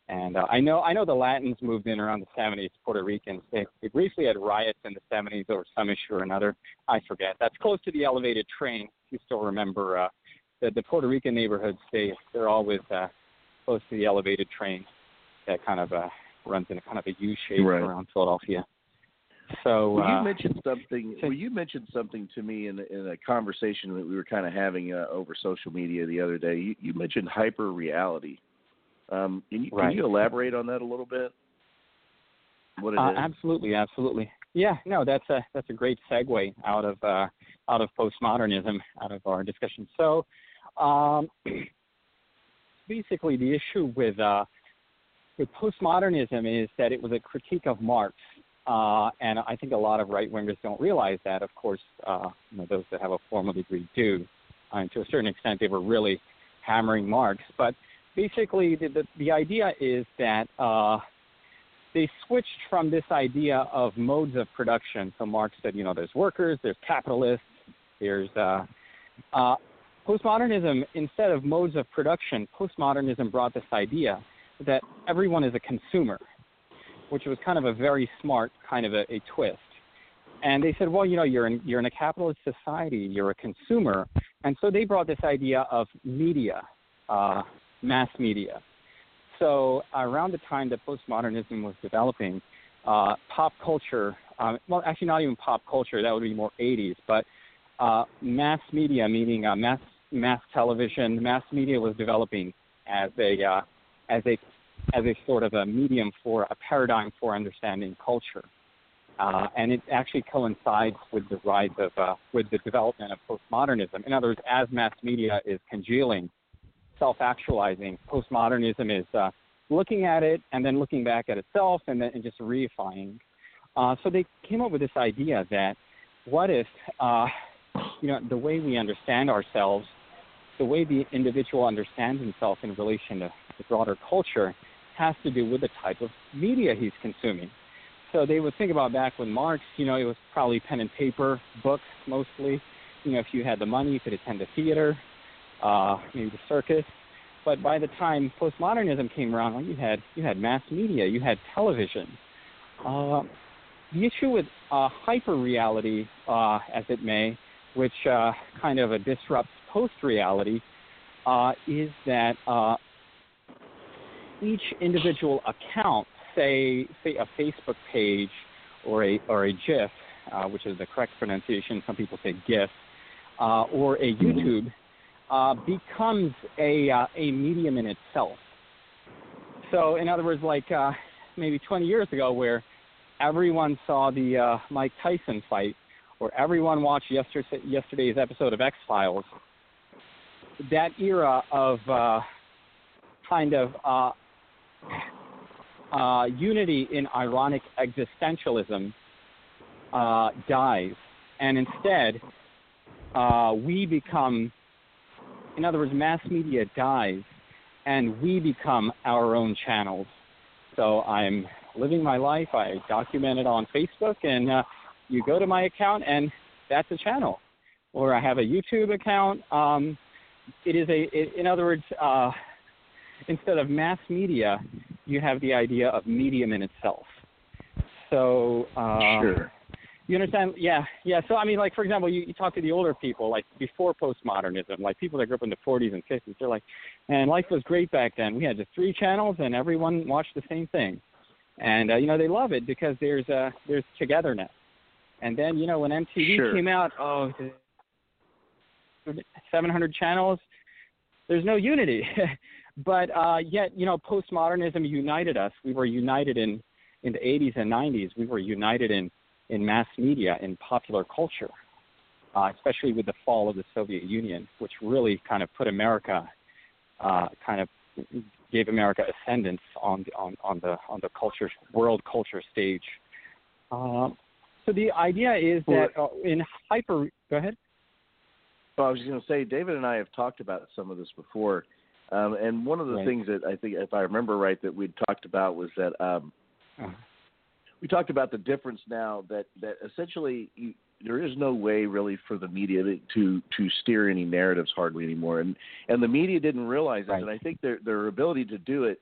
and uh, I know I know the Latins moved in around the 70s. Puerto Ricans. They, they briefly had riots in the 70s over some issue or another. I forget. That's close to the elevated train. If you still remember uh, the the Puerto Rican neighborhoods. They they're always uh, close to the elevated train that kind of uh, runs in a kind of a U shape Right. around Philadelphia. So Well, uh, you mentioned something. so- Well, you mentioned something to me in in a conversation that we were kind of having uh, over social media the other day. You, you mentioned hyper reality. Um, can you can you elaborate on that a little bit? What it Uh, is? absolutely, absolutely. Yeah, no, that's a that's a great segue out of uh, out of postmodernism, out of our discussion. So, um, basically, the issue with uh, with postmodernism is that it was a critique of Marx, uh, and I think a lot of right wingers don't realize that. Of course, uh, you know, those that have a formal degree do. Uh, and to a certain extent, they were really hammering Marx, but basically, the the, the idea is that uh, they switched from this idea of modes of production. So Marx said, you know, there's workers, there's capitalists, there's uh, uh, postmodernism. Instead of modes of production, postmodernism brought this idea that everyone is a consumer, which was kind of a very smart kind of a, a twist. And they said, well, you know, you're in you're in a capitalist society, you're a consumer, and so they brought this idea of media, uh, mass media. So around the time that postmodernism was developing, uh, pop culture. Um, well, actually, not even pop culture. That would be more 80s. But uh, mass media, meaning uh, mass mass television, mass media was developing as a uh, as a as a sort of a medium for a paradigm for understanding culture. Uh, and it actually coincides with the rise of, uh, with the development of postmodernism. In other words, as mass media is congealing, self-actualizing, postmodernism is uh, looking at it and then looking back at itself and then and just reifying. Uh, so they came up with this idea that what if, uh, you know, the way we understand ourselves, the way the individual understands himself in relation to the broader culture, has to do with the type of media he's consuming. So they would think about back when Marx, you know, it was probably pen and paper, books mostly. You know, if you had the money, you could attend a theater, uh, maybe the circus. But by the time postmodernism came around, well, you had you had mass media, you had television. Uh, the issue with uh, hyper reality, uh, as it may, which uh, kind of a disrupts post reality, uh, is that uh, each individual account, say say a Facebook page or a or a GIF, uh, which is the correct pronunciation. Some people say GIF, uh, or a YouTube, uh, becomes a uh, a medium in itself. So, in other words, like uh, maybe 20 years ago, where everyone saw the uh, Mike Tyson fight, or everyone watched yesterday, yesterday's episode of X Files. That era of uh, kind of uh, unity in ironic existentialism uh, dies, and instead uh, we become, in other words, mass media dies, and we become our own channels. So I'm living my life. I document it on Facebook, and uh, you go to my account, and that's a channel. Or I have a YouTube account. Um, it is a, it, in other words, uh, instead of mass media, you have the idea of medium in itself. So uh, sure. You understand? Yeah, yeah. So I mean, like for example, you, you talk to the older people, like before postmodernism, like people that grew up in the 40s and 50s. They're like, "Man, life was great back then. We had just three channels, and everyone watched the same thing." And uh, you know, they love it because there's uh, there's togetherness. And then you know, when MTV sure. came out, oh, 700 channels. There's no unity. but uh, yet, you know, postmodernism united us. We were united in in the 80s and 90s. We were united in in mass media, in popular culture, uh, especially with the fall of the Soviet Union, which really kind of put America, uh, kind of gave America ascendance on the on, on the on the culture world culture stage. Um, so the idea is that uh, in hyper. Go ahead. Well, I was just going to say, David and I have talked about some of this before. Um, and one of the right. things that I think, if I remember right, that we'd talked about was that um, uh-huh. we talked about the difference now that that essentially you, there is no way really for the media to to steer any narratives hardly anymore, and and the media didn't realize that, right. and I think their their ability to do it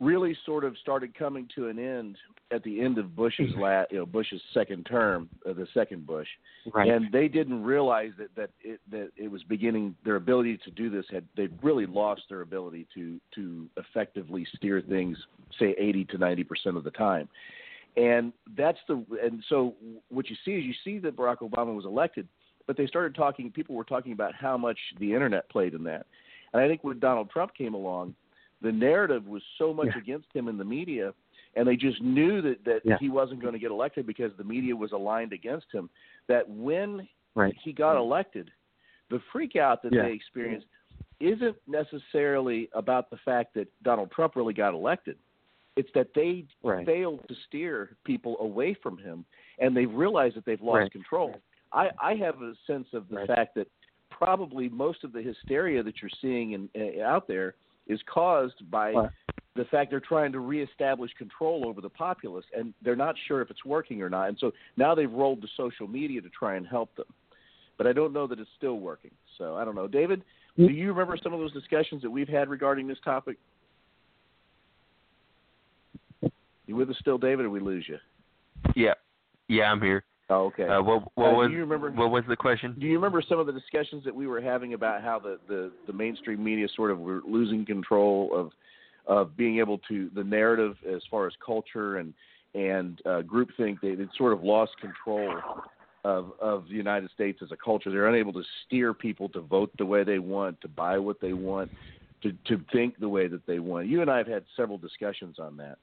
really sort of started coming to an end at the end of Bush's Mm-hmm. last, you know, Bush's second term, uh, the second Bush, Right. and they didn't realize that that it that it was beginning. Their ability to do this had they really lost their ability to to effectively steer things, say eighty to ninety percent of the time, and that's the and so what you see is you see that Barack Obama was elected, but they started talking. People were talking about how much the internet played in that, and I think when Donald Trump came along, the narrative was so much Yeah. against him in the media and they just knew that that Yeah. he wasn't going to get elected because the media was aligned against him. That when Right. he got elected, the freak out that Yeah. they experienced isn't necessarily about the fact that Donald Trump really got elected. It's that they Right. failed to steer people away from him, and they've realized that they've lost Right. control. I, I have a sense of the fact that probably most of the hysteria that you're seeing in, uh, out there is caused by Right. the fact they're trying to reestablish control over the populace, and they're not sure if it's working or not. And so now they've rolled to social media to try and help them. But I don't know that it's still working. So I don't know. David, do you remember some of those discussions that we've had regarding this topic? You with us still, David, or we lose you? Yeah, yeah, I'm here. Oh, okay. Uh, what what Uh, was remember? what was the question? Do you remember some of the discussions that we were having about how the, the, the mainstream media sort of were losing control of of being able to the narrative as far as culture and and uh, groupthink. They they sort of lost control of of the United States as a culture. They're unable to steer people to vote the way they want, to buy what they want, to to think the way that they want. You and I have had several discussions on that.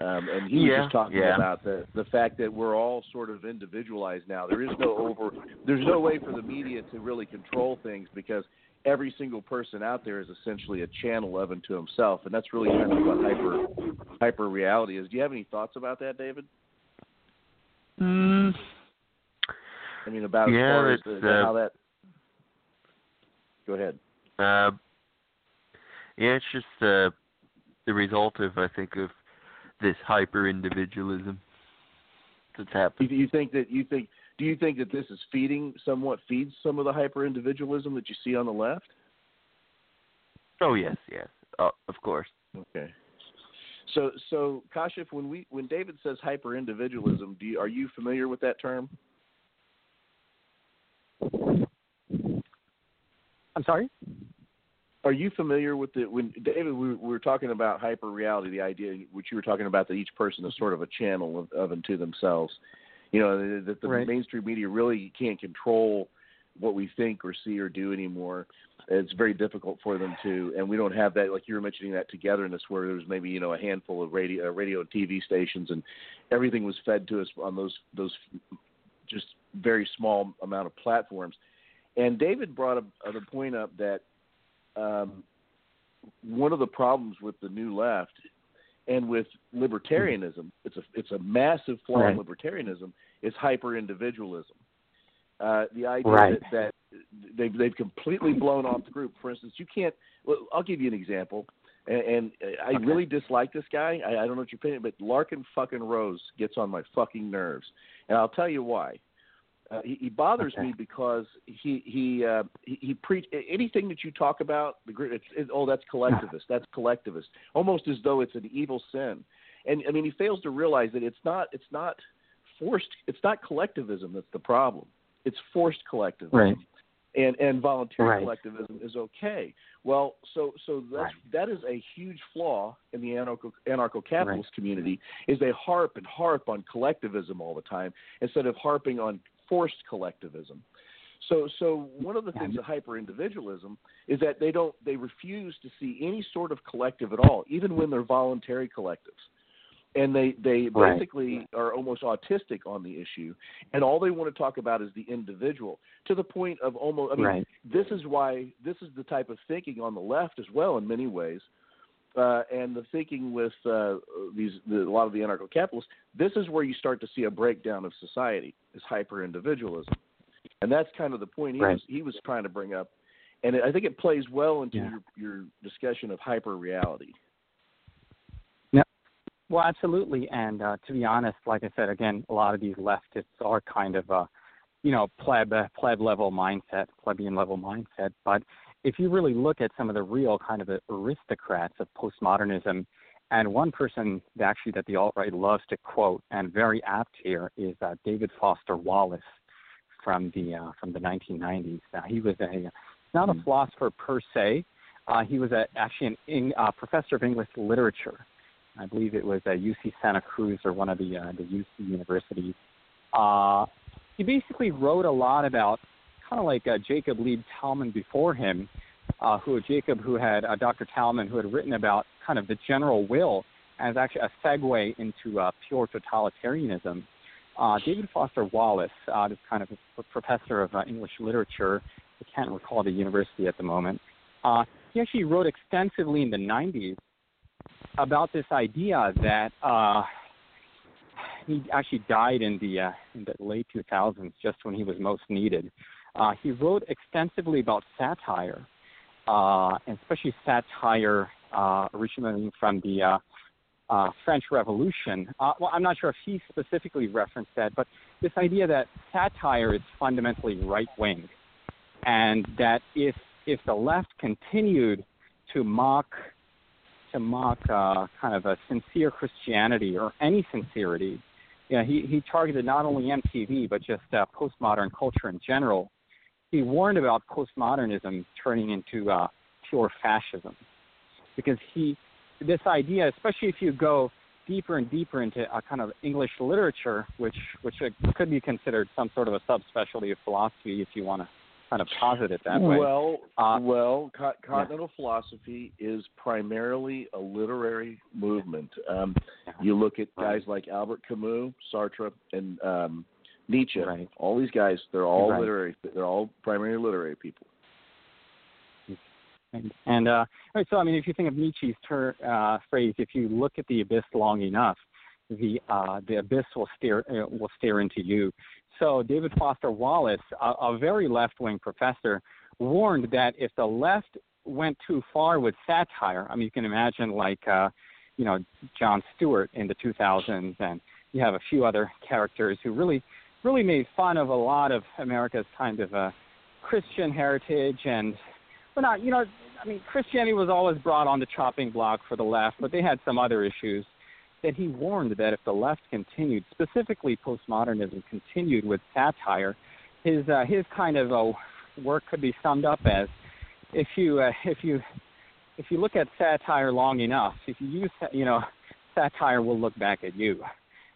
Um, and he was just talking yeah. about the the fact that we're all sort of individualized now. There is no over. There's no way for the media to really control things because every single person out there is essentially a channel of unto himself, and that's really kind of what hyper hyper reality is. Do you have any thoughts about that, David? Mm, I mean, about Yeah, as far as the, uh, how that. Go ahead. uh, yeah, it's just uh, the result of I think of this hyper individualism that's happening. Do you think that you think? Do you think that this is feeding somewhat feeds some of the hyper individualism that you see on the left? Oh yes, yes, oh, of course. Okay. So, so Kashif, when we when David says hyper individualism, do you, are you familiar with that term? I'm sorry. Are you familiar with the when David we, we were talking about hyper reality, the idea which you were talking about that each person is sort of a channel of, of and to themselves. You know that the Right. mainstream media really can't control what we think or see or do anymore. It's very difficult for them to, and we don't have that. Like you were mentioning that togetherness, where there's maybe you know a handful of radio, uh, radio and TV stations, and everything was fed to us on those those just very small amount of platforms. And David brought a, the point up that um, one of the problems with the new left and with libertarianism, it's a it's a massive flaw in libertarianism, is hyper individualism. Uh, the idea Right. that, that they've they've completely blown off the group. For instance, you can't. Well, I'll give you an example, and, and I Okay. really dislike this guy. I, I don't know what your opinion, but Larken fucking Rose gets on my fucking nerves, and I'll tell you why. Uh, he, he bothers Okay. me because he he uh, he, he preach anything that you talk about. The it's, it, oh, that's collectivist. That's collectivist. Almost as though it's an evil sin. And I mean, he fails to realize that it's not. It's not forced. It's not collectivism that's the problem. It's forced collectivism. Right. And and voluntary Right. collectivism is okay. Well, so so that's Right. that is a huge flaw in the anarcho anarcho capitalist community. Is they harp and harp on collectivism all the time instead of harping on forced collectivism. So, so one of the things of hyper individualism is that they don't, they refuse to see any sort of collective at all, even when they're voluntary collectives. And they, they Right. basically are almost autistic on the issue, and all they want to talk about is the individual to the point of almost. I mean, Right. this is why this is the type of thinking on the left as well in many ways, uh, and the thinking with uh, these the, a lot of the anarcho capitalists. This is where you start to see a breakdown of society is hyper individualism, and that's kind of the point he Right. was he was trying to bring up, and I think it plays well into Yeah. your your discussion of hyper reality. Yeah, Well, absolutely. And uh, to be honest, like I said, again, a lot of these leftists are kind of a, you know, pleb pleb level mindset, plebeian level mindset. But if you really look at some of the real kind of aristocrats of postmodernism, and one person that actually that the alt right loves to quote and very apt here is uh, David Foster Wallace from the uh, from the 1990s. Now he was a not a philosopher per se. Uh, he was a, actually an in, uh, professor of English literature. I believe it was at UC Santa Cruz or one of the uh, the UC universities. Uh, he basically wrote a lot about kind of like uh, Jacob Leib Talmon before him, uh, who Jacob who had uh, Dr. Talmon who had written about kind of the general will as actually a segue into uh, pure totalitarianism. Uh, David Foster Wallace, uh, this kind of a professor of uh, English literature, I can't recall the university at the moment. Uh, he actually wrote extensively in the 90s about this idea that uh, he actually died in the uh, in the late 2000s, just when he was most needed. Uh, he wrote extensively about satire, uh, and especially satire uh, originating from the uh, uh, French Revolution. Uh, well, I'm not sure if he specifically referenced that, but this idea that satire is fundamentally right wing, and that if if the left continued to mock to mock kind of a sincere Christianity or any sincerity. You know, he, he targeted not only MTV but just uh, postmodern culture in general. He warned about postmodernism turning into uh, pure fascism because he this idea, especially if you go deeper and deeper into a kind of English literature, which which could be considered some sort of a subspecialty of philosophy, if you want to kind of posit it that way. Well, Uh, well, co- continental philosophy is primarily a literary movement. Um, you look at guys like Albert Camus, Sartre, and um, Nietzsche. Right. All these guys, they're all Right. literary. They're all primarily literary people. And, and uh, all right, so I mean, if you think of Nietzsche's ter- uh, phrase, if you look at the abyss long enough, the uh, the abyss will stare uh, will stare into you. So David Foster Wallace, a, a very left-wing professor, warned that if the left went too far with satire, I mean, you can imagine like uh, you know Jon Stewart in the 2000s, and you have a few other characters who really really made fun of a lot of America's kind of uh, Christian heritage and well, not you know, I mean, Christianity was always brought on the chopping block for the left, but they had some other issues. That he warned that if the left continued, specifically postmodernism, continued with satire, his uh, his kind of uh, work could be summed up as if you uh, if you if you look at satire long enough, if you use you know, satire will look back at you.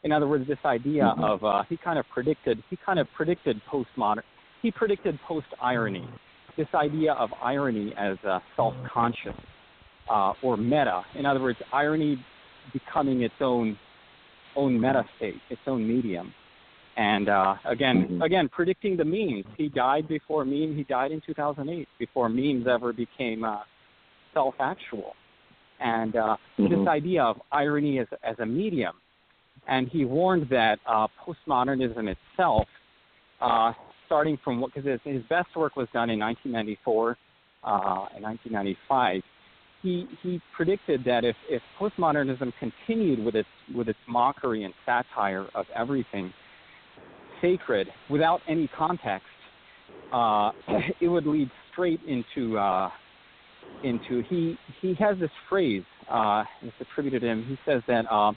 In other words, this idea Mhm. of uh, he kind of predicted he kind of predicted postmodern he predicted post irony this idea of irony as uh, self-conscious uh, or meta. In other words, irony becoming its own own meta state, its own medium. And uh, again, Mhm. again, predicting the memes. He died before meme. He died in 2008 before memes ever became uh, self-actual. And uh, Mhm. this idea of irony as as a medium. And he warned that uh, postmodernism itself uh, starting from what because his, his best work was done in 1994 uh, and 1995. He he predicted that if if postmodernism continued with its with its mockery and satire of everything sacred without any context, uh, it would lead straight into uh, into he he has this phrase uh, it's attributed to him. He says that uh,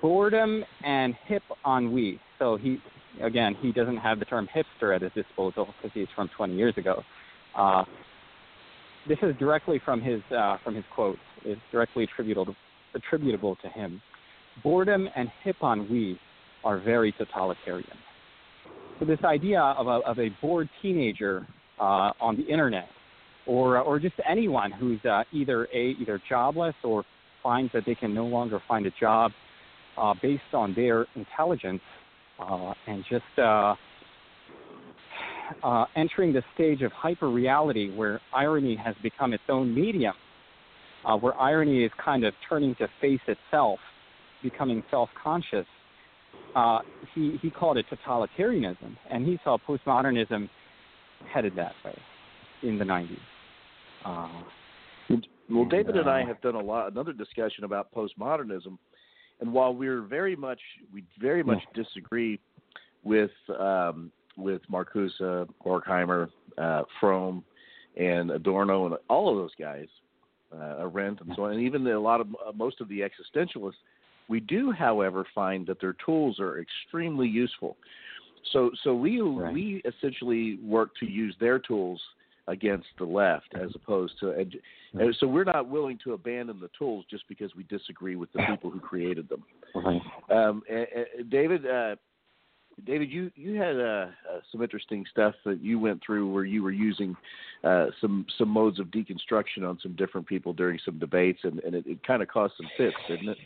boredom and hip ennui. So he again, he doesn't have the term hipster at his disposal because he's from 20 years ago. Uh, this is directly from his uh, from his quotes. It's directly attributable attributable to him. Boredom and hip ennui are very totalitarian. So this idea of a of a bored teenager uh, on the internet, or or just anyone who's uh, either a either jobless or finds that they can no longer find a job uh, based on their intelligence uh, and just uh, uh, entering the stage of hyper reality where irony has become its own medium, uh, where irony is kind of turning to face itself, becoming self conscious. Uh, he, he called it totalitarianism, and he saw postmodernism headed that way in the 90s. Uh, Well, David and I uh, have done a lot another discussion about postmodernism, and while we're very much we very much disagree with um, with Marcuse, Horkheimer, uh, Fromm, and Adorno, and all of those guys, uh, Arendt, and so on, and even the, a lot of uh, most of the existentialists, we do, however, find that their tools are extremely useful. So, so we Right. we essentially work to use their tools against the left, as opposed to. And, and so we're not willing to abandon the tools just because we disagree with the people who created them. right. Um, and, and David, uh, David, you you had uh, uh, some interesting stuff that you went through where you were using uh, some some modes of deconstruction on some different people during some debates, and, and it, it kind of caused some fits, didn't it?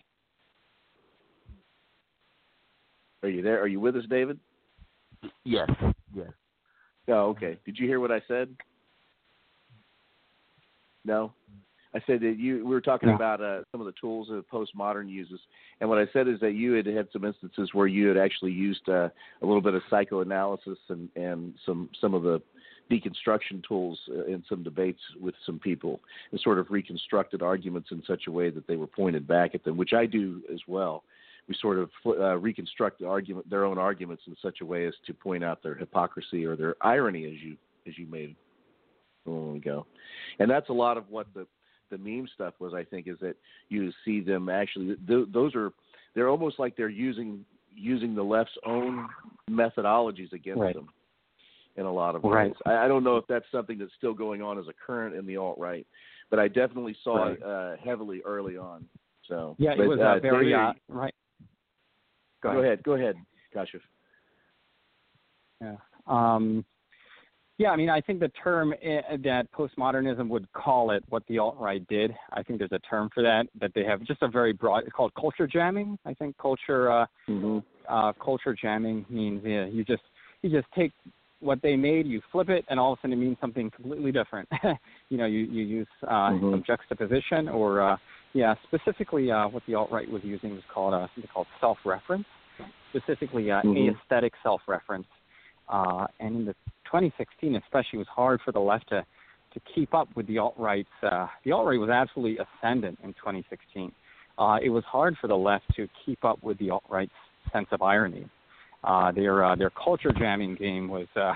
Are you there? Are you with us, David? Yes, yes. Oh, okay. Did you hear what I said? No. I said that you we were talking No. about uh, some of the tools that postmodern uses, and what I said is that you had had some instances where you had actually used uh, a little bit of psychoanalysis and and some some of the deconstruction tools uh, in some debates with some people, and sort of reconstructed arguments in such a way that they were pointed back at them, which I do as well. We sort of uh, reconstruct the argument, their own arguments in such a way as to point out their hypocrisy or their irony, as you as you made moment ago, and that's a lot of what the the meme stuff was. I think is that you see them actually; th- those are they're almost like they're using using the left's own methodologies against Right. them in a lot of Right. ways. I, I don't know if that's something that's still going on as a current in the alt right, but I definitely saw Right. it uh, heavily early on. So Yeah, but, it was uh, uh, very uh, right. Go Go ahead. Go ahead, Kashif. Yeah. Um, yeah, I mean, I think the term uh, that postmodernism would call it what the alt right did. I think there's a term for that. That they have just a very broad. It's called culture jamming. I think culture uh, Mm-hmm. uh, culture jamming means yeah, you just you just take what they made, you flip it, and all of a sudden it means something completely different. you know, you you use uh, Mhm. some juxtaposition, or uh, yeah, specifically uh, what the alt right was using was called uh, something called self-reference, specifically uh, Mhm. aesthetic self-reference. Uh, and in the 2016, especially, it was hard for the left to to keep up with the alt right's. Uh, the alt right was absolutely ascendant in 2016. Uh, it was hard for the left to keep up with the alt right's sense of irony. Uh, their uh, their culture jamming game was uh,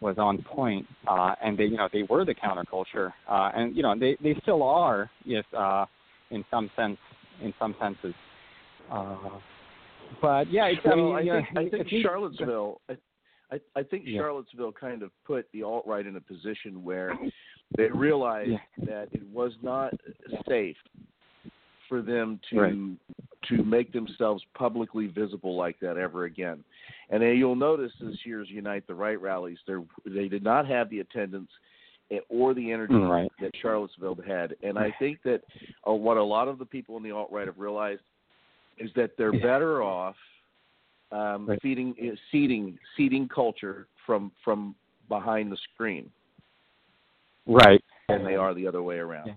was on point, uh, and they you know they were the counterculture, uh, and you know they they still are, if uh, in some sense in some senses. Uh, but yeah, it's, I mean, Well, I you know, think, I think Charlottesville. I, I, I think Yeah. Charlottesville kind of put the alt right in a position where they realized Yeah. that it was not safe for them to Right. to make themselves publicly visible like that ever again. And you'll notice this year's Unite the Right rallies, they they did not have the attendance or the energy Mm, right. that Charlottesville had. And I think that uh, what a lot of the people in the alt right have realized is that they're Yeah. better off um, Right. feeding seeding seeding culture from from behind the screen right. And they are the other way around. Yeah.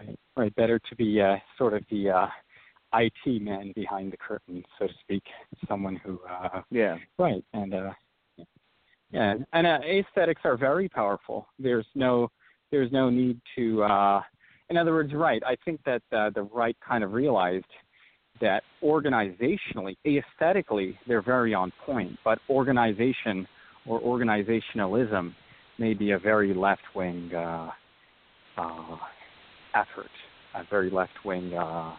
Right, right. Better to be uh, sort of the uh, IT man behind the curtain, so to speak. Someone who, uh, Yeah. right, and uh, yeah, and uh, aesthetics are very powerful. There's no, there's no need to. Uh, in other words, right. I think that uh, the right kind of realized that organizationally, aesthetically, they're very on point, but organization or organizationalism may be a very left-wing. Uh, uh, effort, a very left-wing. Uh,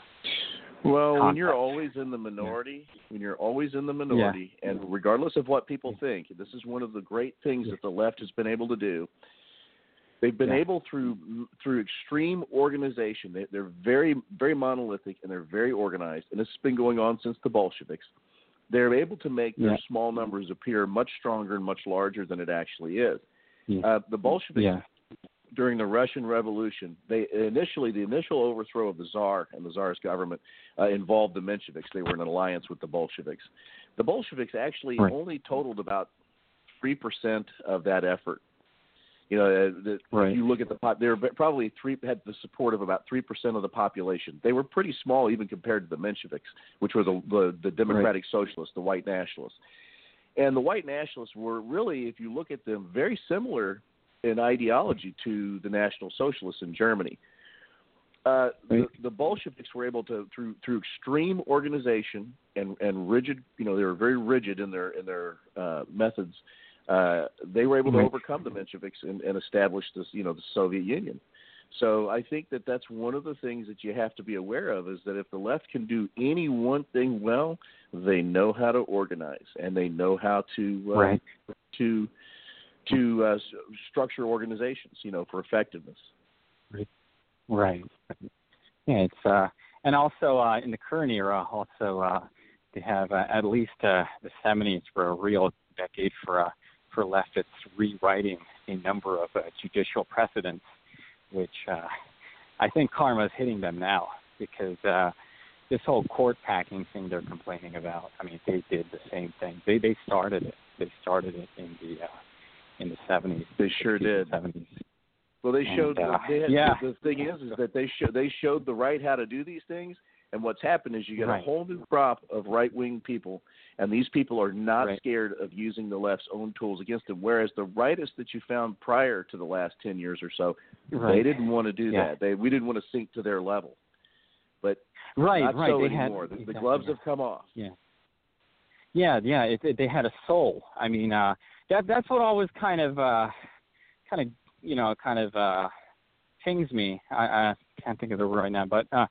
Well, when you're always in the minority, when you're always in the minority, and regardless of what people think, this is one of the great things that the left has been able to do. They've been Yeah. able through through extreme organization. They, they're very very monolithic and they're very organized, and this has been going on since the Bolsheviks. They're able to make their small numbers appear much stronger and much larger than it actually is. yeah, Uh, the Bolsheviks yeah, during the Russian Revolution, they initially the initial overthrow of the Czar and the Czar's government uh, involved the Mensheviks. They were in an alliance with the Bolsheviks. The Bolsheviks actually Right. only totaled about three percent of that effort. You know, uh, the, Right. if you look at the pop, they were probably three had the support of about three percent of the population. They were pretty small even compared to the Mensheviks, which were the the, the Democratic Socialists, the white nationalists. And the white nationalists were really, if you look at them, very similar in ideology to the National Socialists in Germany. Uh, the, the Bolsheviks were able to, through through extreme organization and and rigid, you know, they were very rigid in their in their uh, methods. Uh, they were able to overcome the Mensheviks and, and establish this, you know, the Soviet Union. So I think that that's one of the things that you have to be aware of is that if the left can do any one thing well, they know how to organize and they know how to uh, right, to to uh, structure organizations, you know, for effectiveness. right. Yeah, it's uh, and also uh, in the current era, also uh, they have uh, at least uh, the '70s were a real decade for uh, for leftists rewriting a number of uh, judicial precedents, which uh, I think karma's hitting them now because uh, this whole court packing thing they're complaining about. I mean, they did the same thing. They they started it. They started it in the uh, in the '70s. They sure did. '70s. Well, they And, showed. uh, they had, yeah. the, the thing is, is that they show, they showed the right how to do these things. And what's happened is you get Right. a whole new crop of right wing people, and these people are not Right. scared of using the left's own tools against them. Whereas the rightists that you found prior to the last ten years or so, they didn't want to do Yeah. that. They we didn't want to sink to their level. But Right, not right. so they anymore. had the, the gloves have come off. Yeah, yeah, yeah. It, it, they had a soul. I mean, uh, that that's what always kind of, uh, kind of, you know, kind of uh, tings me. I, I can't think of the word right now, but uh,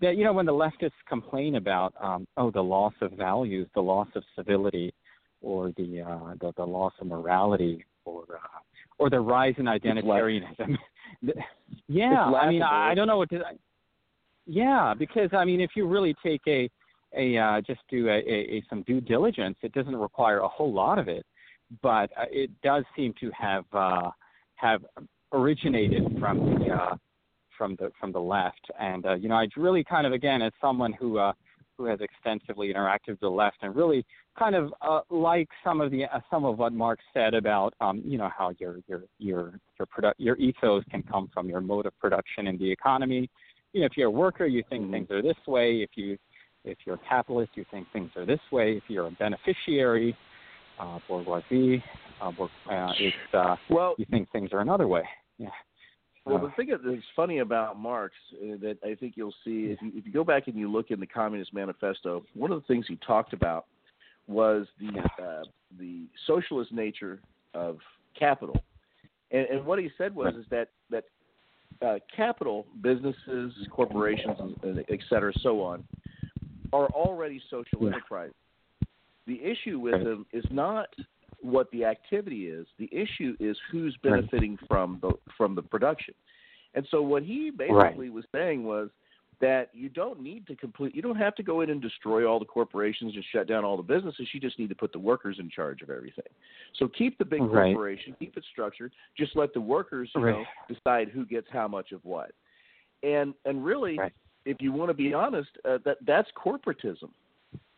that you know, when the leftists complain about, um, oh, the loss of values, the loss of civility, or the uh, the, the loss of morality, or uh, or the rise in identitarianism. yeah, I mean, I, I don't know what to. Yeah, because I mean, if you really take a a uh, just do a, a, a some due diligence, it doesn't require a whole lot of it, but uh, it does seem to have uh, have originated from the uh, from the from the left. And uh, you know, I really kind of again as someone who uh, who has extensively interacted with the left and really kind of uh, like some of the uh, some of what Marx said about um, you know how your your your your produ- your ethos can come from your mode of production in the economy. You know, if you're a worker, you think things are this way. If you if you're a capitalist, you think things are this way. If you're a beneficiary, uh, bourgeoisie, uh, uh, it's uh, Well, you think things are another way. Yeah. Well, the thing that's funny about Marx uh, that I think you'll see if you, if you go back and you look in the Communist Manifesto, one of the things he talked about was the uh, the socialist nature of capital, and, and what he said was is that that uh, capital, businesses, corporations, et cetera, so on, are already social enterprises. The issue with them is not what the activity is. The issue is who's Right. benefiting from the from the production. And so what he basically was saying was that you don't need to complete you don't have to go in and destroy all the corporations and shut down all the businesses. You just need to put the workers in charge of everything. So keep the big Right. corporation, keep it structured, just let the workers, you Right. know, decide who gets how much of what. And and really Right. if you want to be honest, uh, that that's corporatism.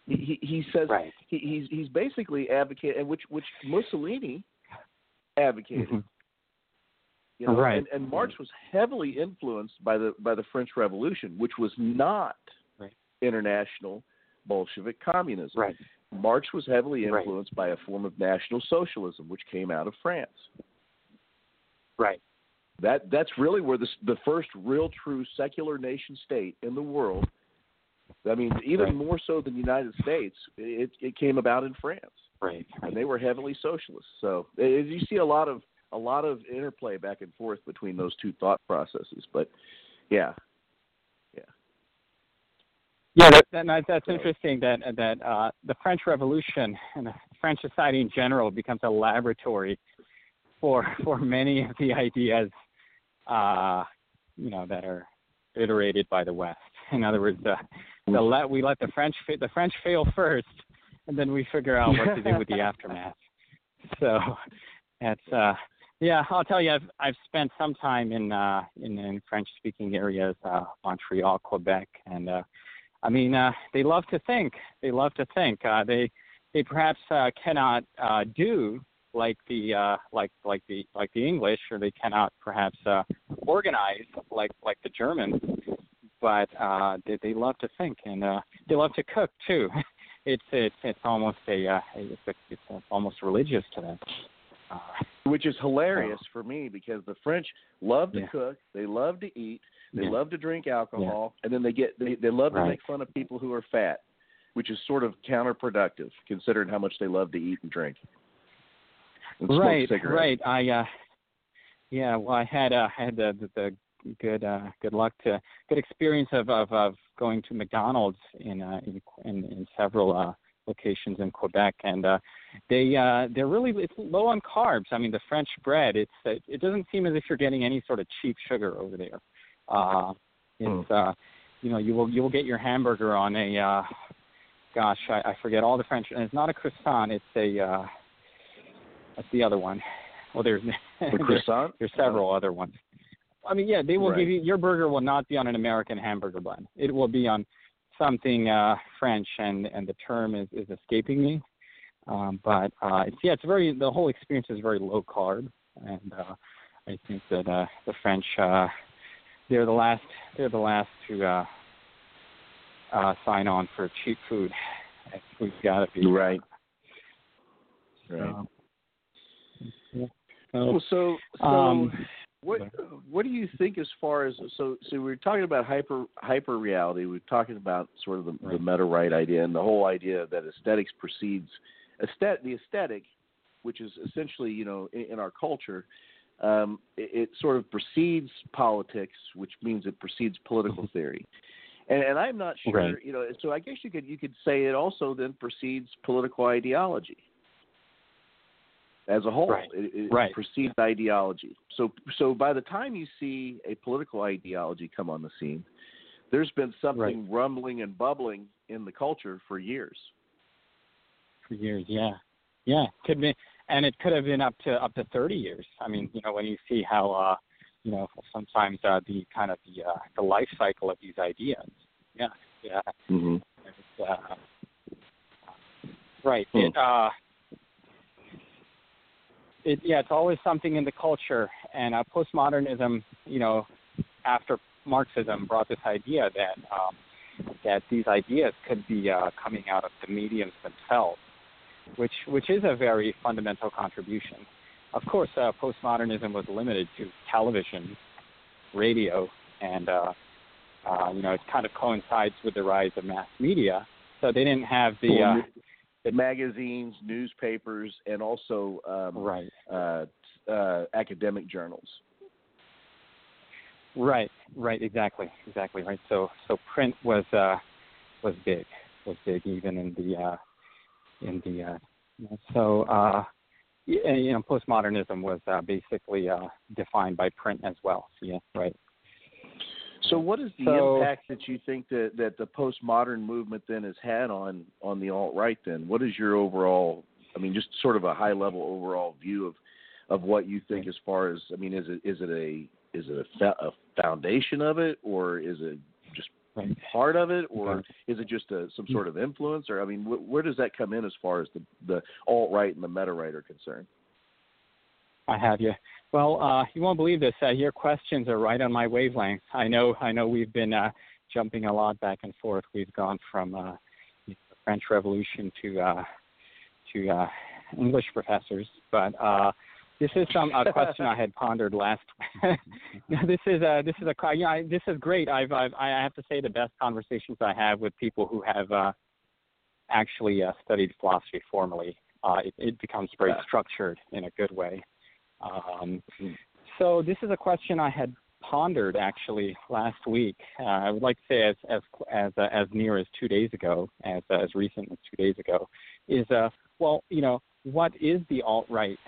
He says Right. he, he's he's basically advocating, which which Mussolini advocated. Mhm. You know, Right. and, and Marx was heavily influenced by the by the French Revolution, which was not Right. international Bolshevik communism. Right. Marx was heavily Right. influenced by a form of National Socialism, which came out of France. Right. That that's really where the the first real true secular nation state in the world. I mean, even Right. more so than the United States, it it came about in France, Right. and they were heavily socialist. So eh, you see a lot of a lot of interplay back and forth between those two thought processes. But yeah, Yeah, that, that, that's So- interesting. That that uh, the French Revolution and the French society in general becomes a laboratory for for many of the ideas, uh, you know, that are iterated by the West. In other words, the, the let we let the French fa- the French fail first, and then we figure out what to do with the aftermath. So that's uh, yeah. I'll tell you, I've I've spent some time in uh, in, in French speaking areas, uh, Montreal, Quebec, and uh, I mean, uh, they love to think. They love to think. Uh, they they perhaps uh, cannot uh, do like the uh, like like the like the English, or they cannot perhaps uh, organize like like the Germans. But uh, they they love to think, and uh, they love to cook too. It's it's it's almost a uh, it's a, it's a, almost religious to them. Uh, which is hilarious for me because the French love to Yeah. cook, they love to eat, they Yeah. love to drink alcohol, and then they get they, they love to Right. make fun of people who are fat, which is sort of counterproductive considering how much they love to eat and drink. And right, right. I uh, yeah. Well, I had uh, I had the, the, the good uh, good luck to good experience of of, of going to McDonald's in uh, in, in in several uh, locations in Quebec, and uh, they uh, they're really it's low on carbs. I mean, the French bread. It's it, it doesn't seem as if you're getting any sort of cheap sugar over there. Uh, it's uh, you know you will you will get your hamburger on a uh, gosh I, I forget all the French and it's not a croissant. It's a uh, what's the other one? Well, there's The there's, croissant. there's several other ones. I mean, yeah, they will Right. give you your burger will not be on an American hamburger bun. It will be on something uh, French, and and the term is is escaping me. Um, but uh, it's yeah, it's very the whole experience is very low carb, and uh, I think that uh, the French uh, they're the last they're the last to uh, uh, sign on for cheap food. We've got to be Right. Right. Um. So, Well, so so um, what what do you think as far as so so we are talking about hyper hyper reality we're talking about sort of the, the meta right idea and the whole idea that aesthetics precedes aesthet the aesthetic which is essentially you know in, in our culture um, it, it sort of precedes politics which means it precedes political theory. And, and I'm not sure Right. you know so I guess you could you could say it also then precedes political ideology as a whole. Right. It, it Right. precedes ideology. So so by the time you see a political ideology come on the scene, there's been something Right. rumbling and bubbling in the culture for years. for years. Yeah, yeah, could be, and it could have been up to up to 30 years. I mean, you know, when you see how, uh, you know, sometimes uh, the kind of the uh, the life cycle of these ideas. Yeah, yeah, Mm-hmm. uh, right. Hmm. It, uh, it, yeah, it's always something in the culture, and uh, postmodernism, you know, after Marxism brought this idea that um, that these ideas could be uh, coming out of the mediums themselves, which which is a very fundamental contribution. Of course, uh, postmodernism was limited to television, radio, and uh, uh, you know it kind of coincides with the rise of mass media. So they didn't have the uh, the magazines, newspapers, and also um, right, uh, uh, academic journals. right, right, exactly, exactly, right. So so print was uh, was big, was big even in the uh, in the uh, so uh, you know postmodernism was uh, basically uh, defined by print as well. So yeah, right. So, what is the So- impact that you think that, that the postmodern movement then has had on on the alt right? Then, what is your overall? I mean, just sort of a high level overall view of of what you think as far as I mean, is it is it a is it a, a foundation of it, or is it just Right. part of it, or Right. is it just a, some mm. sort of influence? Or I mean, wh- where does that come in as far as the the alt right and the meta right are concerned? I have you. Well, uh, you won't believe this. Uh, your questions are right on my wavelength. I know. I know we've been uh, jumping a lot back and forth. We've gone from uh, the French Revolution to uh, to uh, English professors, but uh, this is some a question I had pondered last. this is a this is a yeah, I- this is great. I've, I've I have to say the best conversations I have with people who have uh, actually uh, studied philosophy formally. Uh, it, it becomes very Yeah. structured in a good way. Um, so this is a question I had pondered actually last week. Uh, I would like to say as as as uh, as near as two days ago, as uh, as recent as two days ago, is uh well you know what is the alt right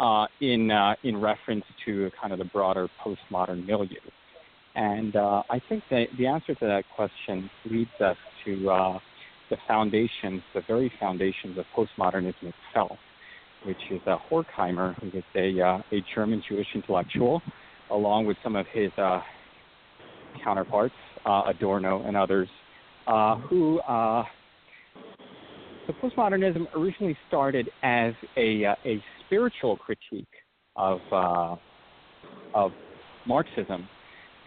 uh, in uh, in reference to kind of the broader postmodern milieu, and uh, I think that the answer to that question leads us to uh, the foundations, the very foundations of postmodernism itself which is uh, Horkheimer, who is a, uh, a German Jewish intellectual, along with some of his uh, counterparts, uh, Adorno and others, uh, who uh, so postmodernism originally started as a, a spiritual critique of of Marxism,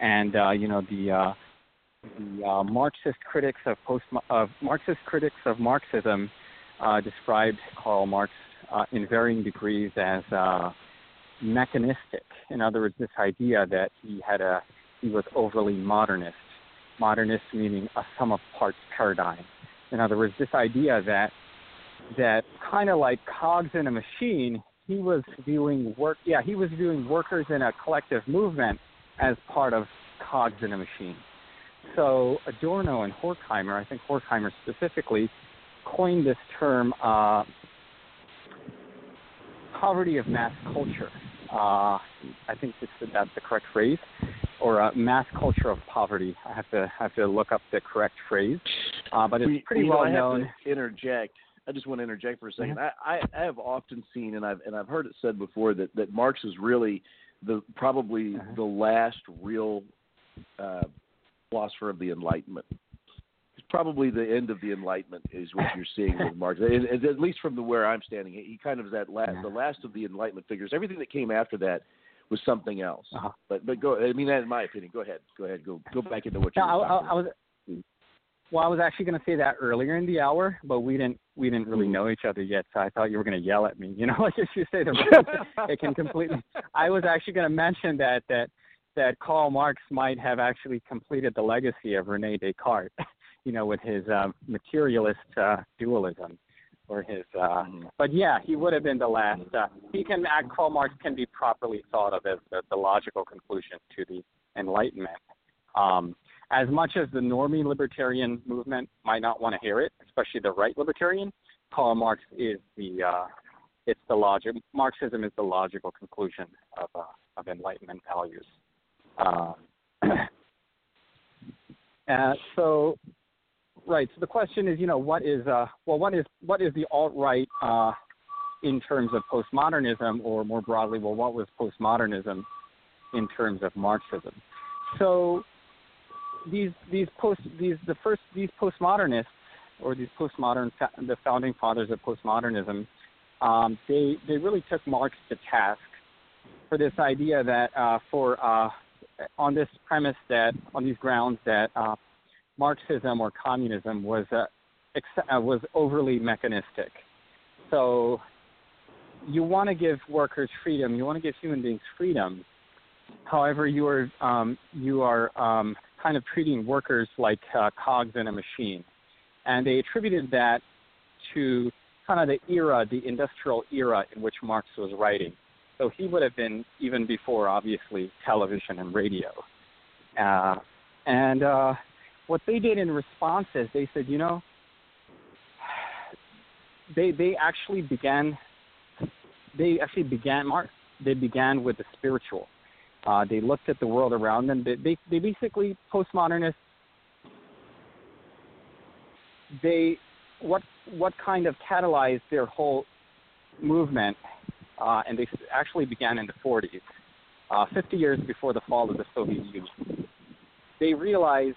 and you know the the Marxist critics of post of Marxist critics of Marxism described Karl Marx uh, in varying degrees as uh, mechanistic. In other words, this idea that he had a he was overly modernist. Modernist meaning a sum of parts paradigm. In other words, this idea that that kind of like cogs in a machine, he was viewing work. Yeah, he was viewing workers in a collective movement as part of cogs in a machine. So Adorno and Horkheimer, I think Horkheimer specifically, coined this term uh, poverty of mass culture. Uh, I think this, that's the correct phrase, or uh, mass culture of poverty. I have to have to look up the correct phrase, uh, but it's pretty you know, well have known. Interject. I just want to interject for a 2nd I, I, I have often seen, and I've and I've heard it said before that that Marx is really the probably Uh-huh. the last real uh, philosopher of the Enlightenment. Probably the end of the Enlightenment is what you're seeing with Marx. And at least from the where I'm standing, he kind of is that last, Yeah. the last of the Enlightenment figures. Everything that came after that was something else. Uh-huh. But but go. I mean, that in my opinion. Go ahead. Go ahead. Go go back into what you No, I, I, I was. Well, I was actually going to say that earlier in the hour, but we didn't we didn't really Mhm. know each other yet, so I thought you were going to yell at me. You know, like if you say the wrong, it can completely. I was actually going to mention that that that Karl Marx might have actually completed the legacy of Rene Descartes, you know, with his uh, materialist uh, dualism, or his. Uh, Mhm. but yeah, he would have been the last. Uh, he can. Uh, Karl Marx can be properly thought of as the, the logical conclusion to the Enlightenment. Um, as much as the normie libertarian movement might not want to hear it, especially the right libertarian, Karl Marx is the uh, it's the logic. Marxism is the logical conclusion of uh, of Enlightenment values. Uh, Uh, so, right. So the question is, you know, what is uh, well, what is what is the alt right uh, in terms of postmodernism, or more broadly, well, what was postmodernism in terms of Marxism? So these these post these the first these postmodernists or these postmodern the founding fathers of postmodernism, um, they they really took Marx to task for this idea that uh, for uh, on this premise that on these grounds that uh, Marxism or communism was uh, ex- uh, was overly mechanistic. So you want to give workers freedom, you want to give human beings freedom. However, you are um, you are um, kind of treating workers like uh, cogs in a machine, and they attributed that to kind of the era, the industrial era in which Marx was writing. So he would have been even before, obviously, television and radio. Uh, and uh, what they did in response is they said, you know, they they actually began they actually began they began with the spiritual. Uh, they looked at the world around them. They, they, they basically postmodernists. They what what kind of catalyzed their whole movement, uh, and they actually began in the 40s, uh, 50 years before the fall of the Soviet Union. They realized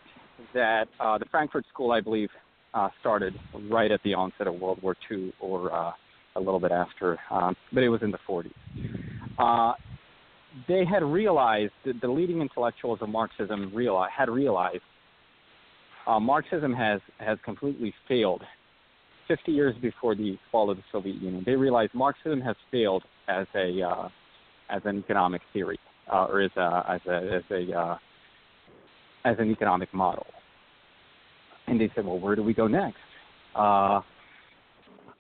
that uh, the Frankfurt School, I believe, uh, started right at the onset of World War II or uh, a little bit after, um, but it was in the 40s. Uh, they had realized that the leading intellectuals of Marxism realized, had realized uh, Marxism has, has completely failed 50 years before the fall of the Soviet Union. They realized Marxism has failed as a uh, as an economic theory uh, or as a as a as a uh, as an economic model. And they said, well, where do we go next? Uh,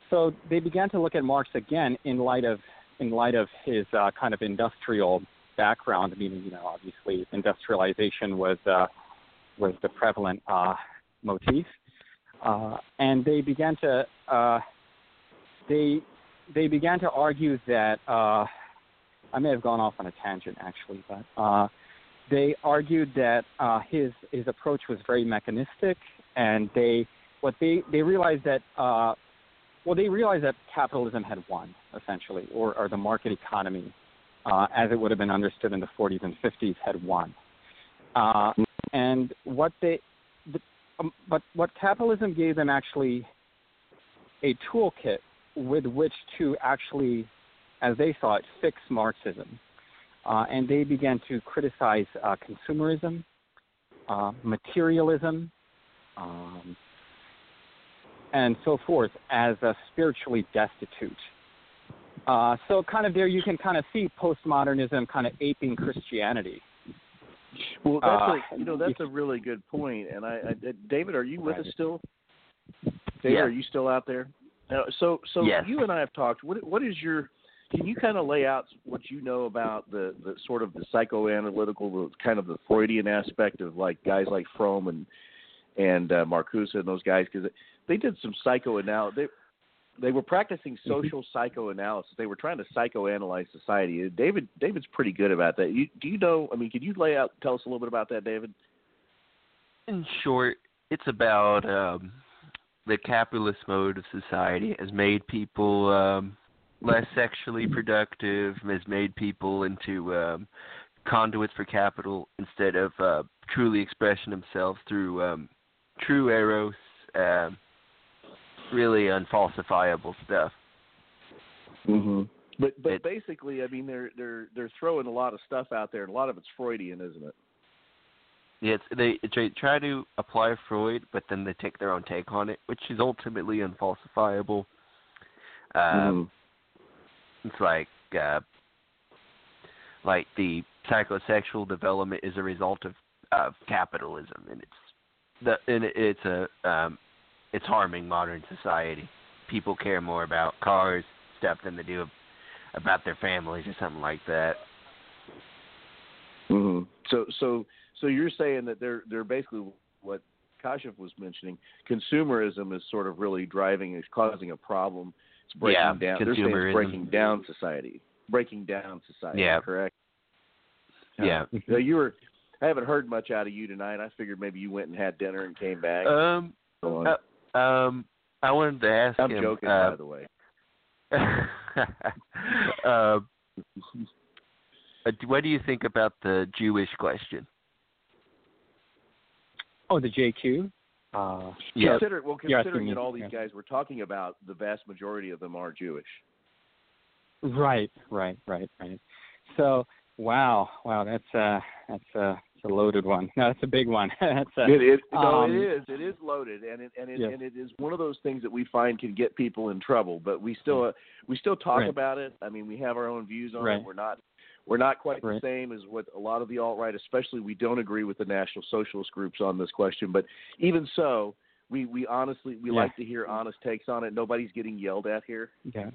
so they began to look at Marx again in light of in light of his uh, kind of industrial background. Meaning, you know, obviously industrialization was uh, was the prevalent uh, motif, uh, and they began to uh, they they began to argue that uh, I may have gone off on a tangent actually, but uh, they argued that uh, his his approach was very mechanistic, and they what they they realized that uh, well they realized that capitalism had won essentially, or, or the market economy, uh, as it would have been understood in the 40s and 50s, had won. Uh, and what they the, um, but what capitalism gave them actually a toolkit with which to actually, as they saw it, fix Marxism. Uh, and they began to criticize uh, consumerism, uh, materialism, um, and so forth as spiritually destitute. Uh, so, kind of there, you can kind of see postmodernism kind of aping Christianity. Well, that's Uh, a you know that's a really good point. And I, I David, are you with Right. us still? David, Yeah. are you still out there? Uh, so so Yes. you and I have talked. What what is your can you kind of lay out what you know about the, the sort of the psychoanalytical, the kind of the Freudian aspect of like guys like Fromm and and uh, Marcuse and those guys because they did some psychoanalysis. They, they were practicing social psychoanalysis. They were trying to psychoanalyze society. David David's pretty good about that. You, do you know? I mean, could you lay out tell us a little bit about that, David? In short, it's about um, the capitalist mode of society has made people um, less sexually productive, has made people into um, conduits for capital instead of uh, truly expressing themselves through um, true eros, um, really unfalsifiable stuff. Mm-hmm. But but It- basically, I mean, they're they're they're throwing a lot of stuff out there, and a lot of it's Freudian, isn't it? Yeah, it's, they they try to apply Freud, but then they take their own take on it, which is ultimately unfalsifiable. Um, It's like uh, like the psychosexual development is a result of of capitalism, and it's the and it's a um, it's harming modern society. People care more about cars stuff than they do about their families or something like that. Mm-hmm. So so so you're saying that they're they're basically what Kashif was mentioning. Consumerism is sort of really driving, is causing a problem. It's breaking Yeah, down. They're consumerism. it's breaking down society. Breaking down society. Yeah. Correct. Yeah. So you were I haven't heard much out of you tonight. I figured maybe you went and had dinner and came back. Um, uh, um, I wanted to ask I'm him. joking, uh, by the way. uh, uh, what do you think about the Jewish question? Oh, the JQ. Uh, Yeah. Consider well, considering me, that all these yeah. guys we're talking about, the vast majority of them are Jewish. Right, right, right, right. So, wow, wow, that's uh that's uh it's a loaded one. No, that's a big one. that's a, It, it, no, um, it is. It is loaded, and it and it, Yeah. and it is one of those things that we find can get people in trouble. But we still uh, we still talk Right. about it. I mean, we have our own views on Right. it. We're not we're not quite Right. the same as what a lot of the alt right, especially we don't agree with the National Socialist groups on this question. But even so, we we honestly we Yeah. like to hear honest takes on it. Nobody's getting yelled at here. Yeah.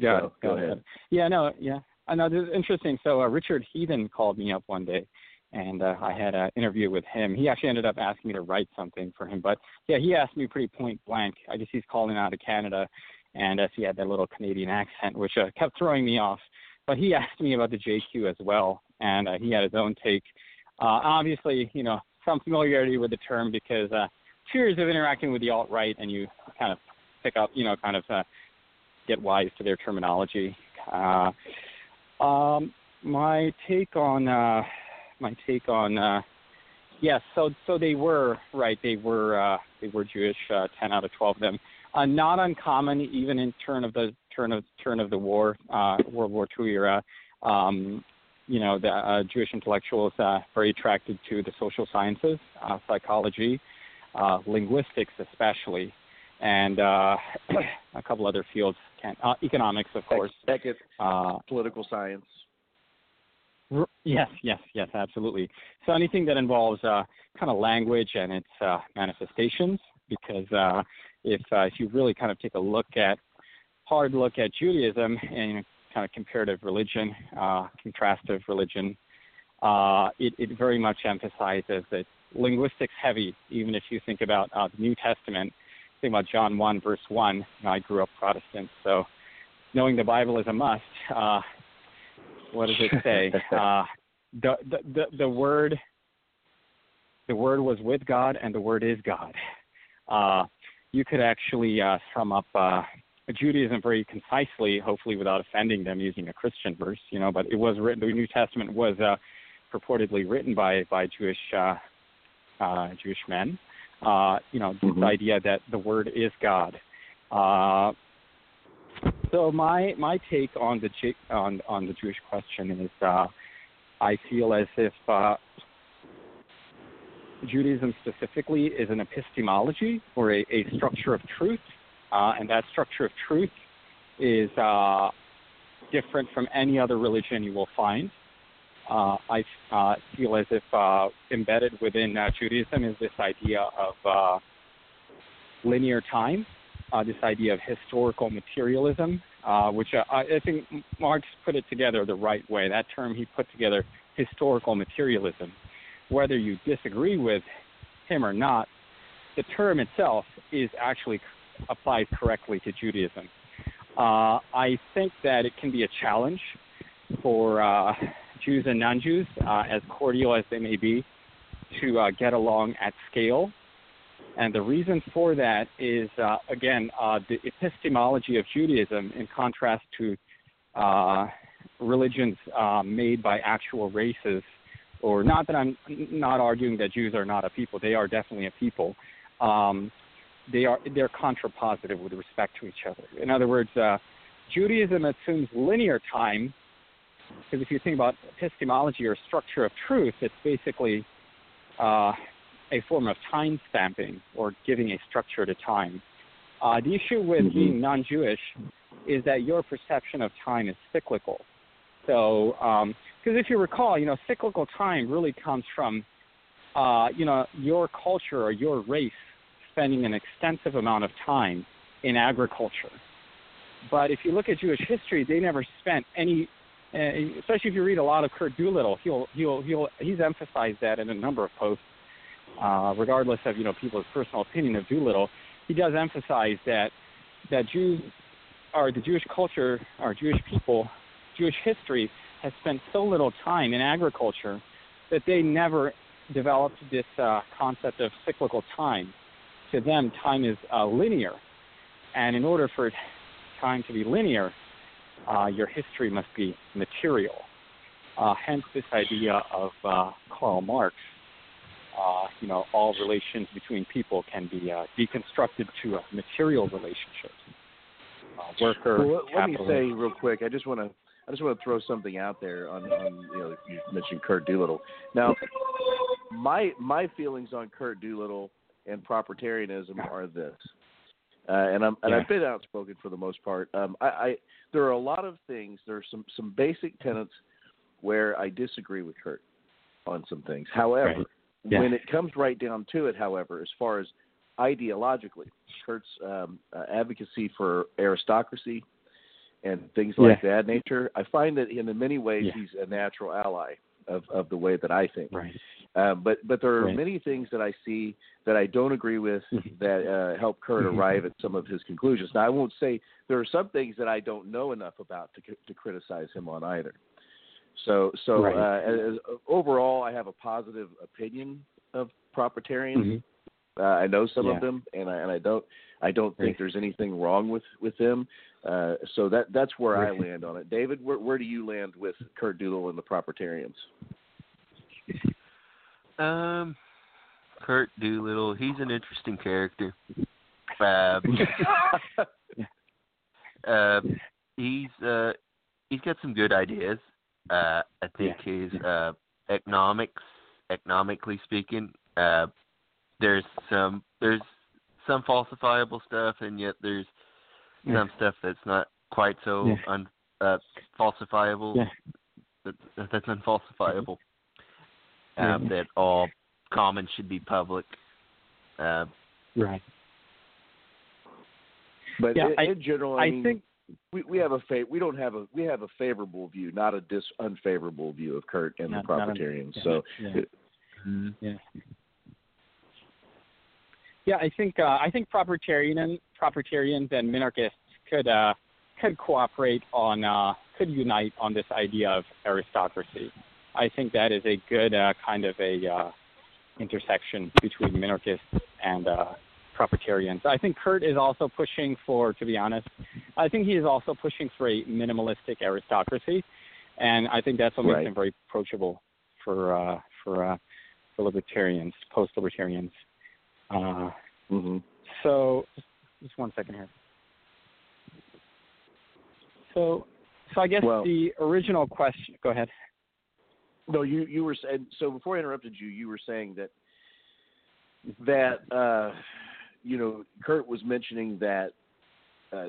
Got So, it. go it, ahead. Yeah, no, yeah. I know this is interesting. So uh, Richard Heathen called me up one day and uh, I had an interview with him. He actually ended up asking me to write something for him. But yeah, he asked me pretty point blank. I guess he's calling out of Canada and as he had that little Canadian accent which uh, kept throwing me off. But he asked me about the JQ as well and uh, he had his own take. Uh, obviously, you know, some familiarity with the term because uh, two years of interacting with the alt right and you kind of pick up, you know, kind of uh, get wise to their terminology. Uh, um, my take on uh, my take on uh, yes, so so they were right. They were uh, they were Jewish. Uh, Ten out of twelve of them. Uh, not uncommon, even in turn of the turn of turn of the war, uh, World War II era. Um, you know, the uh, Jewish intellectuals uh, very attracted to the social sciences, uh, psychology, uh, linguistics, especially, and uh, a couple other fields. Can, uh, economics, of course. Heck, it's Uh, political science. R- Yes, yes, yes, absolutely. So anything that involves uh, kind of language and its uh, manifestations, because uh, if uh, if you really kind of take a look at hard look at Judaism and you know, kind of comparative religion, uh, contrastive religion, uh, it, it very much emphasizes that linguistics heavy. Even if you think about uh, the New Testament, think about John one verse one. You know, I grew up Protestant, so knowing the Bible is a must. Uh, what does it say? uh, the, the the the word the word was with God and the word is God. Uh, you could actually uh, sum up uh, Judaism very concisely, hopefully without offending them using a Christian verse, you know. But it was written. The New Testament was uh, purportedly written by by Jewish uh, uh, Jewish men. Uh, you know, Mhm. this idea that the word is God. Uh, so my my take on the on on the Jewish question is, uh, I feel as if uh, Judaism specifically is an epistemology or a, a structure of truth, uh, and that structure of truth is uh, different from any other religion you will find. Uh, I uh, feel as if uh, embedded within uh, Judaism is this idea of linear time, this idea of historical materialism, which I think Marx put it together the right way. That term he put together, historical materialism. Whether you disagree with him or not, the term itself is actually applies correctly to Judaism. Uh, I think that it can be a challenge for uh, Jews and non-Jews, uh, as cordial as they may be, to uh, get along at scale. And the reason for that is, uh, again, uh, the epistemology of Judaism, in contrast to uh, religions uh, made by actual races, or not that I'm not arguing that Jews are not a people; they are definitely a people. Um, they are they're contrapositive with respect to each other. In other words, uh, Judaism assumes linear time, because if you think about epistemology or structure of truth, it's basically uh, a form of time stamping or giving a structure to time. Uh, the issue with Mhm. being non-Jewish is that your perception of time is cyclical. So, because if you recall, you know, cyclical time really comes from, uh, you know, your culture or your race spending an extensive amount of time in agriculture. But if you look at Jewish history, they never spent any, uh, especially if you read a lot of Curt Doolittle, he'll he'll he'll he's emphasized that in a number of posts, uh, regardless of you know people's personal opinion of Doolittle. He does emphasize that that Jews or the Jewish culture or Jewish people, Jewish history has spent so little time in agriculture that they never developed this uh, concept of cyclical time. To them, time is uh, linear, and in order for time to be linear, uh, your history must be material. Uh, hence, this idea of uh, Karl Marx. Uh, you know, all relations between people can be uh, deconstructed to material relationships. Uh, worker, well, let, let me say real quick. I just want to I just want to throw something out there on, on you know you mentioned Curt Doolittle. Now, my my feelings on Curt Doolittle and propertarianism are this, uh, and I'm and Yeah. I've been outspoken for the most part. Um, I, I there are a lot of things. There are some some basic tenets where I disagree with Curt on some things. However, Right. Yeah. when it comes right down to it, however, as far as ideologically, Curt's um, uh, advocacy for aristocracy and things like that nature, I find that in many ways Yeah. he's a natural ally of, of the way that I think. Right. Uh, but but there are Right. many things that I see that I don't agree with Mhm. that uh, help Curt Mhm. arrive at some of his conclusions. Now I won't say there are some things that I don't know enough about to to criticize him on either. So so Right. uh, as, overall, I have a positive opinion of propertarians. Mhm. Uh, I know some Yeah. of them, and I and I don't I don't think Right. there's anything wrong with with them. Uh, so that that's where I land on it. David, where where do you land with Curt Doodle and the propertarians? Um, Curt Doolittle, he's an interesting character. Uh, uh, he's uh, he's got some good ideas. Uh, I think his uh, economics, economically speaking, uh, there's some there's some falsifiable stuff, and yet there's Yeah. some stuff that's not quite so Yeah. un, uh, falsifiable. Yeah. That, that's unfalsifiable. Yeah. Um, that all comments should be public. Uh, Right. But Yeah, in, I- in general, I, I mean, think we we have a fa- we don't have a we have a favorable view, not a dis unfavorable view of Curt and Not- the not a- yeah, so yeah. mm-hmm. Yeah. Yeah, I think uh, I think propertarian propertarians and minarchists could uh, could cooperate on uh, could unite on this idea of aristocracy. I think that is a good uh, kind of a uh, intersection between minarchists and uh, propertarians. I think Curt is also pushing for, to be honest, I think he is also pushing for a minimalistic aristocracy, and I think that's what makes him very approachable for uh, for uh, for libertarians, post-libertarians. Uh, hmm so, just one second here. So, so I guess Well- the original question. Go ahead. No, you you were saying so before I interrupted you, you were saying that that uh, you know Curt was mentioning that uh,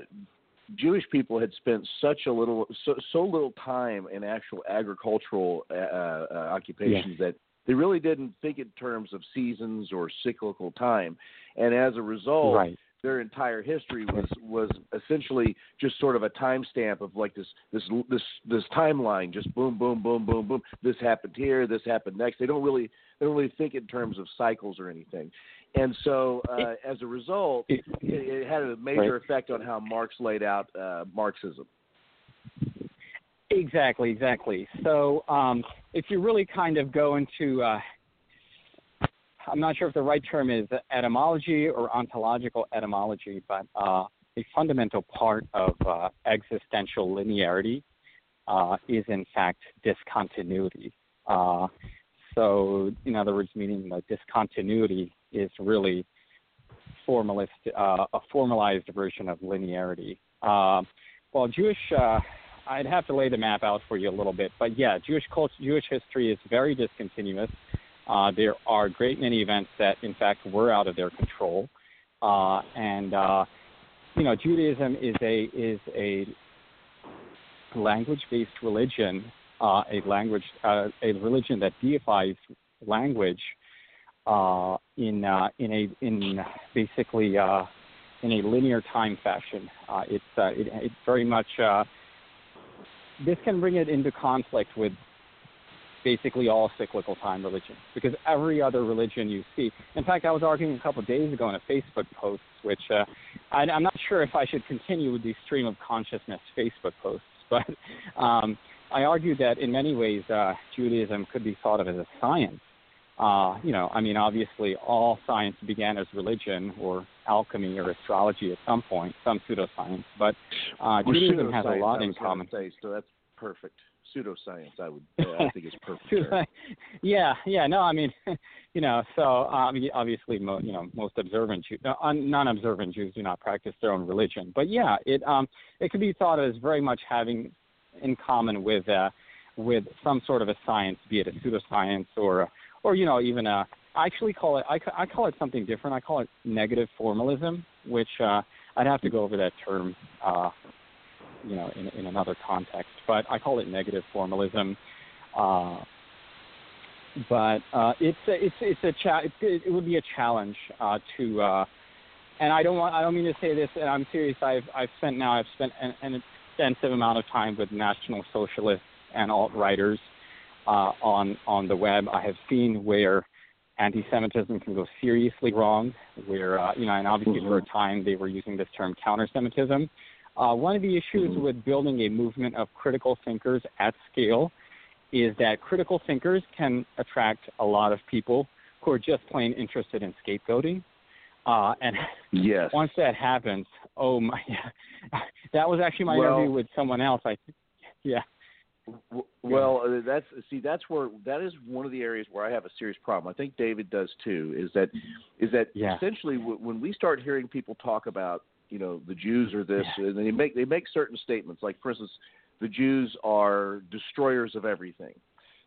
Jewish people had spent such a little so, so little time in actual agricultural uh, uh, occupations that they really didn't think in terms of seasons or cyclical time, and as a result, right. Their entire history was was essentially just sort of a timestamp of like this this this this timeline just boom boom boom boom boom this happened here this happened next they don't really they don't really think in terms of cycles or anything and so uh, as a result It- it, had a major Right. effect on how Marx laid out uh, Marxism Exactly, exactly. So um, if you really kind of go into, uh, I'm not sure if the right term is etymology or ontological etymology, but uh, a fundamental part of uh, existential linearity uh, is in fact discontinuity. Uh, so, in other words, meaning that discontinuity is really formalist, uh, a formalized version of linearity. Uh, well, Jewish, uh, I'd have to lay the map out for you a little bit, but yeah, Jewish culture, Jewish history is very discontinuous. Uh, there are a great many events that, in fact, were out of their control, uh, and uh, you know, Judaism is a is a language-based religion, uh, a language, uh, a religion that deifies language uh, in uh, in a in basically uh, in a linear time fashion. Uh, it's uh, it, it very much uh, this can bring it into conflict with basically all cyclical time religions because every other religion you see. In fact, I was arguing a couple of days ago in a Facebook post, which uh, I, I'm not sure if I should continue with the stream of consciousness Facebook posts, but um, I argued that in many ways uh, Judaism could be thought of as a science. Uh, you know, I mean, obviously, all science began as religion or alchemy or astrology at some point, some pseudoscience. But uh, Judaism has a lot in common. Say, so that's perfect. Pseudoscience, I would. I think is perfect. yeah, yeah. No, I mean, you know, so um, obviously, mo- you know, most observant Jews, non-observant Jews do not practice their own religion. But yeah, it um, it could be thought of as very much having in common with uh, with some sort of a science, be it a pseudoscience or or you know even a. I actually call it I, I call it something different. I call it negative formalism, which uh, I'd have to go over that term. Uh, you know, in, in another context, but I call it negative formalism. Uh, but uh, it's a, it's it's a cha- it, it would be a challenge uh, to, uh, and I don't want I don't mean to say this, and I'm serious. I've I've spent now I've spent an, an extensive amount of time with National Socialists and alt righters uh, on on the web. I have seen where anti-Semitism can go seriously wrong. Where uh, you know, and obviously for a time they were using this term counter-Semitism. Uh, one of the issues with building a movement of critical thinkers at scale is that critical thinkers can attract a lot of people who are just plain interested in scapegoating. Uh, and Yes. once that happens, oh my, that was actually my Well- interview with someone else. I, yeah, Well, uh, that's see, that's where that is one of the areas where I have a serious problem. I think David does too. Is that is that Yeah. essentially w- when we start hearing people talk about you know the Jews are this, and they make they make certain statements like, for instance, the Jews are destroyers of everything.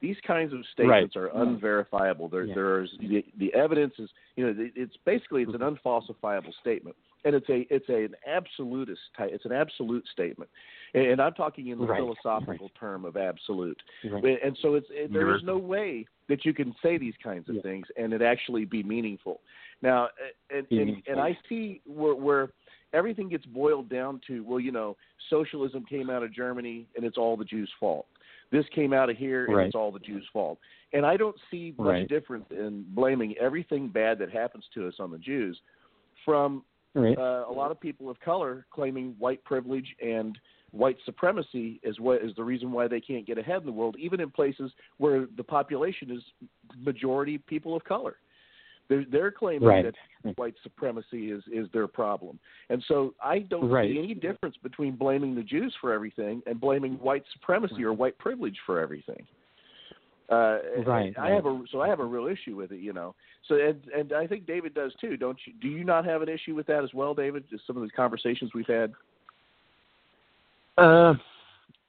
These kinds of statements are unverifiable. There, Yeah. there's the, the evidence is you know it's basically it's an unfalsifiable statement, and it's a it's a, an absolutist type. It's an absolute statement, and, and I'm talking in the Right. philosophical term of absolute. right. And so it's it, there is no way that you can say these kinds of Yeah. things and it actually be meaningful. Now, and Be and, and I see where, where everything gets boiled down to well, you know, socialism came out of Germany and it's all the Jews' fault. This came out of here and Right. it's all the Jews' fault. And I don't see much Right. difference in blaming everything bad that happens to us on the Jews from right. uh, a lot of people of color claiming white privilege and white supremacy as what is the reason why they can't get ahead in the world, even in places where the population is majority people of color. They're, they're claiming Right. that white supremacy is is their problem, and so I don't Right. see any difference between blaming the Jews for everything and blaming white supremacy or white privilege for everything. Uh, Right, I have a so I have a real issue with it, you know. So and and I think David does too, don't you? Do you not have an issue with that as well, David? Just some of the conversations we've had. Uh,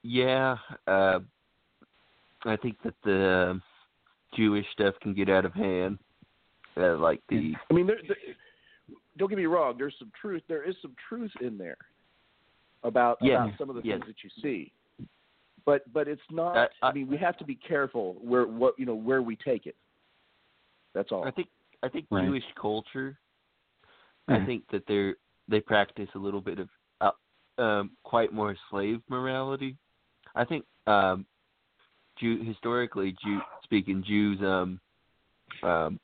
yeah. Uh, I think that the Jewish stuff can get out of hand. Uh, like the I mean, there, there, don't get me wrong. There's some truth. There is some truth in there about Yeah, about some of the yes. things that you see. But but it's not. Uh, I- I mean, we have to be careful where what you know where we take it. That's all. I think I think Right. Jewish culture. I Mhm. think that they're they practice a little bit of uh, um, quite more slave morality. I think um, Jew historically, Jew speaking, Jews um, um,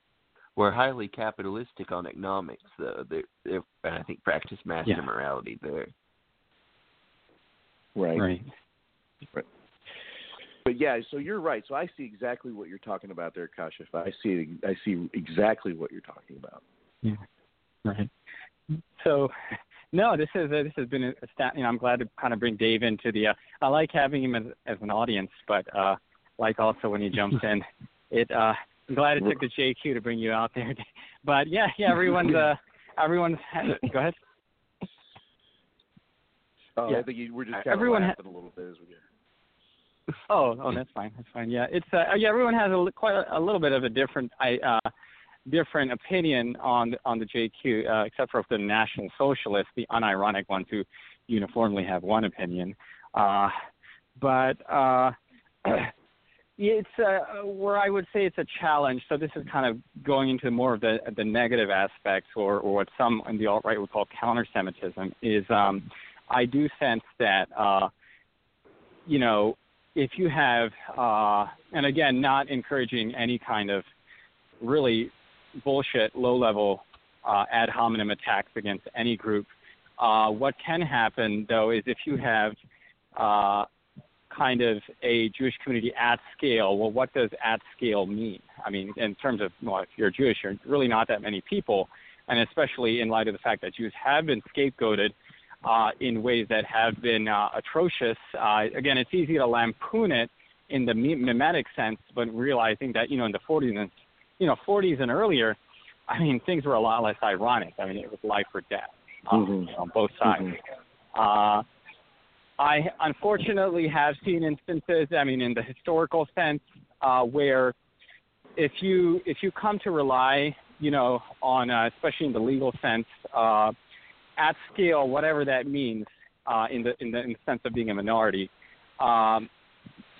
were highly capitalistic on economics. Though they, they and I think practice master Yeah. morality there. right. right. But yeah, so you're right. So I see exactly what you're talking about there, Kashif. I see I see exactly what you're talking about. Yeah. Right. So, no, this is this has been a stat. You know, I'm glad to kind of bring Dave into the. Uh, I like having him as, as an audience, but uh, like also when he jumps in, it. Uh, I'm glad it took the JQ to bring you out there. But yeah, yeah, everyone's uh, everyone's. Go ahead. Oh, Yeah. I think you, we're just kind Everyone of ha- a little bit as we go. Oh, oh, that's fine. That's fine. Yeah, it's uh, yeah. Everyone has a, quite a, a little bit of a different, I, uh, different opinion on on the JQ, uh, except for the National Socialists, the unironic ones who uniformly have one opinion. Uh, but uh, it's uh, where I would say it's a challenge. So this is kind of going into more of the the negative aspects, or or what some in the alt right would call counter-Semitism. Is um, I do sense that uh, you know if you have, uh, and again, not encouraging any kind of really bullshit, low level uh, ad hominem attacks against any group, uh, what can happen, though, is if you have uh, kind of a Jewish community at scale. Well, what does at scale mean? I mean, in terms of well, if you're Jewish, you're really not that many people, and especially in light of the fact that Jews have been scapegoated uh, in ways that have been uh, atrocious. Uh, again, it's easy to lampoon it in the mimetic sense, but realizing that you know in the 40s and you know 40s and earlier, I mean things were a lot less ironic. I mean it was life or death um, Mhm. on both sides. Mm-hmm. Uh, I unfortunately have seen instances. I mean, in the historical sense, uh, where if you if you come to rely, you know, on uh, especially in the legal sense, uh, at scale, whatever that means, uh, in the in the in the sense of being a minority. Um,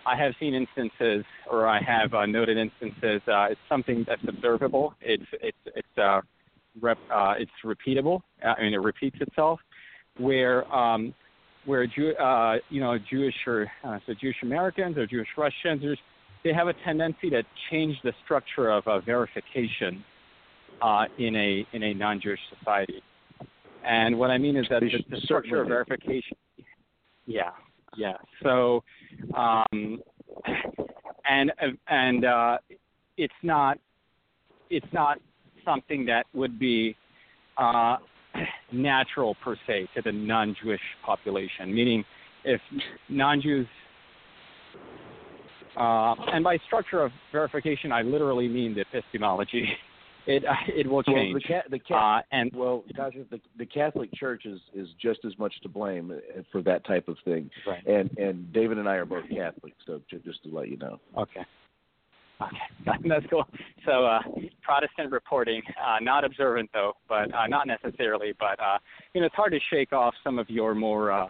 I have seen instances, or I have uh, noted instances. Uh, it's something that's observable. It's it's it's uh, rep, uh, it's repeatable. I mean, it repeats itself. Where um, where Jew, uh, you know Jewish or uh, so Jewish Americans or Jewish Russians, they have a tendency to change the structure of uh, verification uh, in a in a non-Jewish society. And what I mean is that the, the structure of verification. Yeah, yeah. So, um, and and uh, it's not it's not something that would be uh, natural per se to the non-Jewish population. Meaning, if non-Jews uh, and by structure of verification, I literally mean the epistemology. It uh, it will Well, change. the ca- the ca- uh, and well, the, the Catholic Church is, is just as much to blame uh, for that type of thing. Right. And and David and I are both Catholics, so just to let you know. Okay. Okay, that's cool. So uh, Protestant reporting, uh, not observant though, but uh, not necessarily. But uh, you know, it's hard to shake off some of your more uh,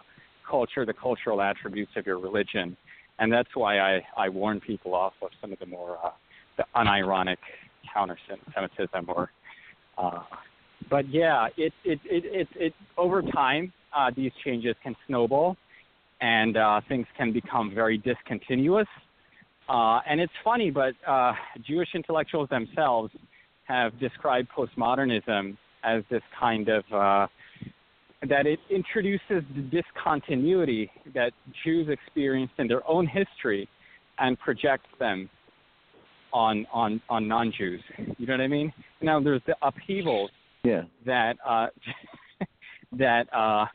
culture, the cultural attributes of your religion, and that's why I I warn people off of some of the more uh, the unironic counter-Semitism or. Uh, but yeah, it it it it, it over time uh, these changes can snowball, and uh, things can become very discontinuous. Uh, and it's funny, but uh, Jewish intellectuals themselves have described postmodernism as this kind of uh, that it introduces the discontinuity that Jews experienced in their own history and projects them on on on non-Jews. You know what I mean? Now there's the upheavals Yeah. that uh, that uh,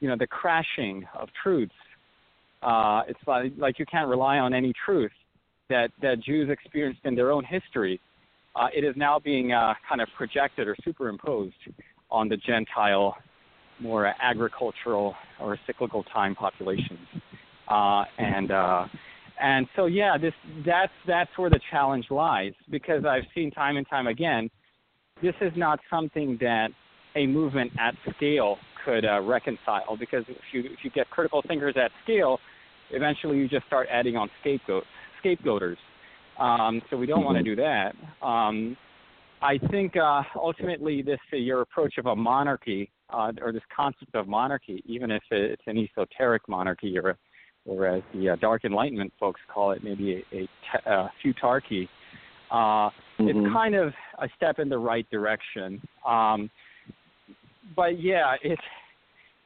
you know the crashing of truths. Uh, it's like, like you can't rely on any truth that that Jews experienced in their own history. Uh, it is now being uh, kind of projected or superimposed on the Gentile, more agricultural or cyclical time populations, uh, and uh, and so yeah, this that's that's where the challenge lies because I've seen time and time again, this is not something that a movement at scale could uh, reconcile because if you if you get critical thinkers at scale, eventually you just start adding on scapegoats scapegoaters. Um, so we don't want to do that. Um, I think uh, ultimately this uh, your approach of a monarchy uh, or this concept of monarchy, even if it's an esoteric monarchy or, or as the uh, Dark Enlightenment folks call it, maybe a, a te- uh, futarchy, uh, Mhm. it's kind of a step in the right direction. Um, but yeah, it's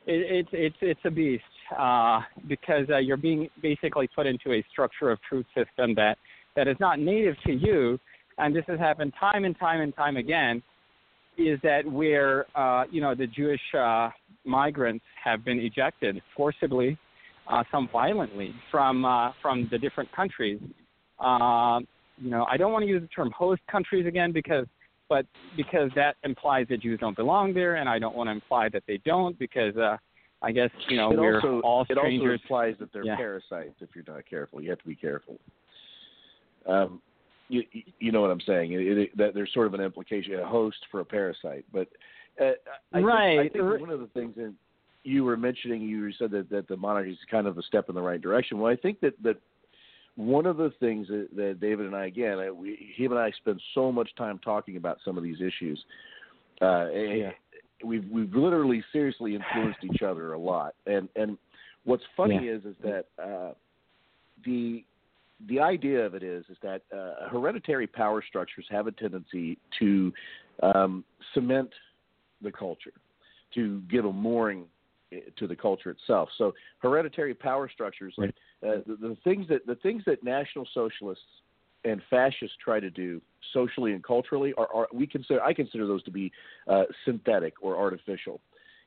it, it's it's it's a beast uh, because uh, you're being basically put into a structure of truth system that that is not native to you, and this has happened time and time and time again. Is that where uh, you know the Jewish uh, migrants have been ejected forcibly, uh, some violently from uh, from the different countries. Uh, you know, I don't want to use the term host countries again because but because that implies that Jews don't belong there, and I don't want to imply that they don't because uh, I guess you know it we're also all it also implies that they're Yeah. parasites if you're not careful. You have to be careful. Um, you you know what I'm saying? It, it, that there's sort of an implication, a host for a parasite. But uh, I Right. Think, I think one of the things that you were mentioning, you said that that the monarchy is kind of a step in the right direction. Well, I think that that one of the things that, that David and I, again, we, he and I spend so much time talking about some of these issues. Uh, and We've we've literally seriously influenced each other a lot, and and what's funny is is that uh, the the idea of it is is that uh, hereditary power structures have a tendency to um, cement the culture, to give a mooring to the culture itself. So hereditary power structures, Right. uh, the, the things that the things that National Socialists and fascists try to do socially and culturally are, are we consider I consider those to be uh, synthetic or artificial,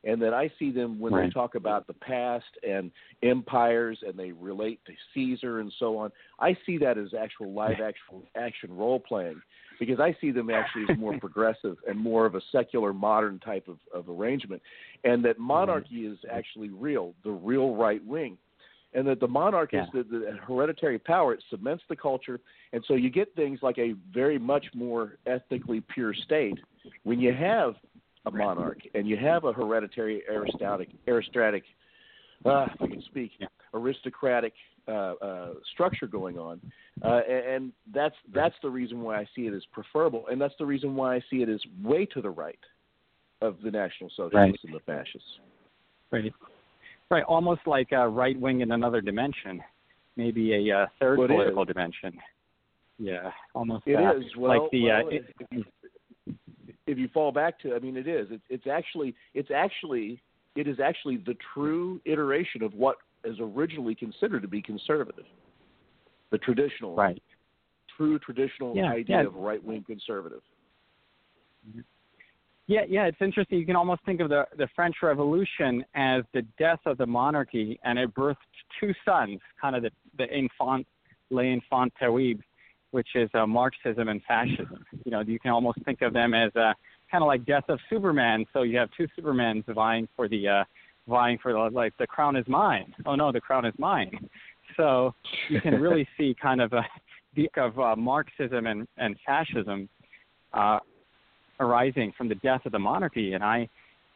and that I see them when they talk about the past and empires and they relate to Caesar and so on. I see that as actual live actual action role playing because I see them actually as more progressive and more of a secular modern type of, of arrangement, and that monarchy is actually real, the real right wing and that the monarch is Yeah. the, the hereditary power. It cements the culture, and so you get things like a very much more ethnically pure state when you have a monarch and you have a hereditary aristocratic, aristocratic, uh, if I can speak, aristocratic uh, uh, structure going on, uh, and, and that's that's the reason why I see it as preferable, and that's the reason why I see it as way to the right of the National Socialists and the fascists. Right. Right. Almost like a right wing in another dimension, maybe a uh, third Well, political is. dimension. Yeah. Almost. It uh, is well, like the. well, uh, if, it, if you, if you fall back to, I mean, it is. It's, it's actually, it's actually, it is actually the true iteration of what is originally considered to be conservative, the traditional, right. true traditional Yeah, idea yeah. of right wing conservative. Yeah, yeah, it's interesting. You can almost think of the the French Revolution as the death of the monarchy, and it birthed two sons, kind of the the infant, les enfants terribles, which is uh, Marxism and fascism. You know, you can almost think of them as uh, kind of like death of Superman. So you have two Supermans vying for the uh, vying for the like the crown is mine. Oh no, the crown is mine. So you can really see kind of a the of uh, Marxism and and fascism. Uh, arising from the death of the monarchy. And I,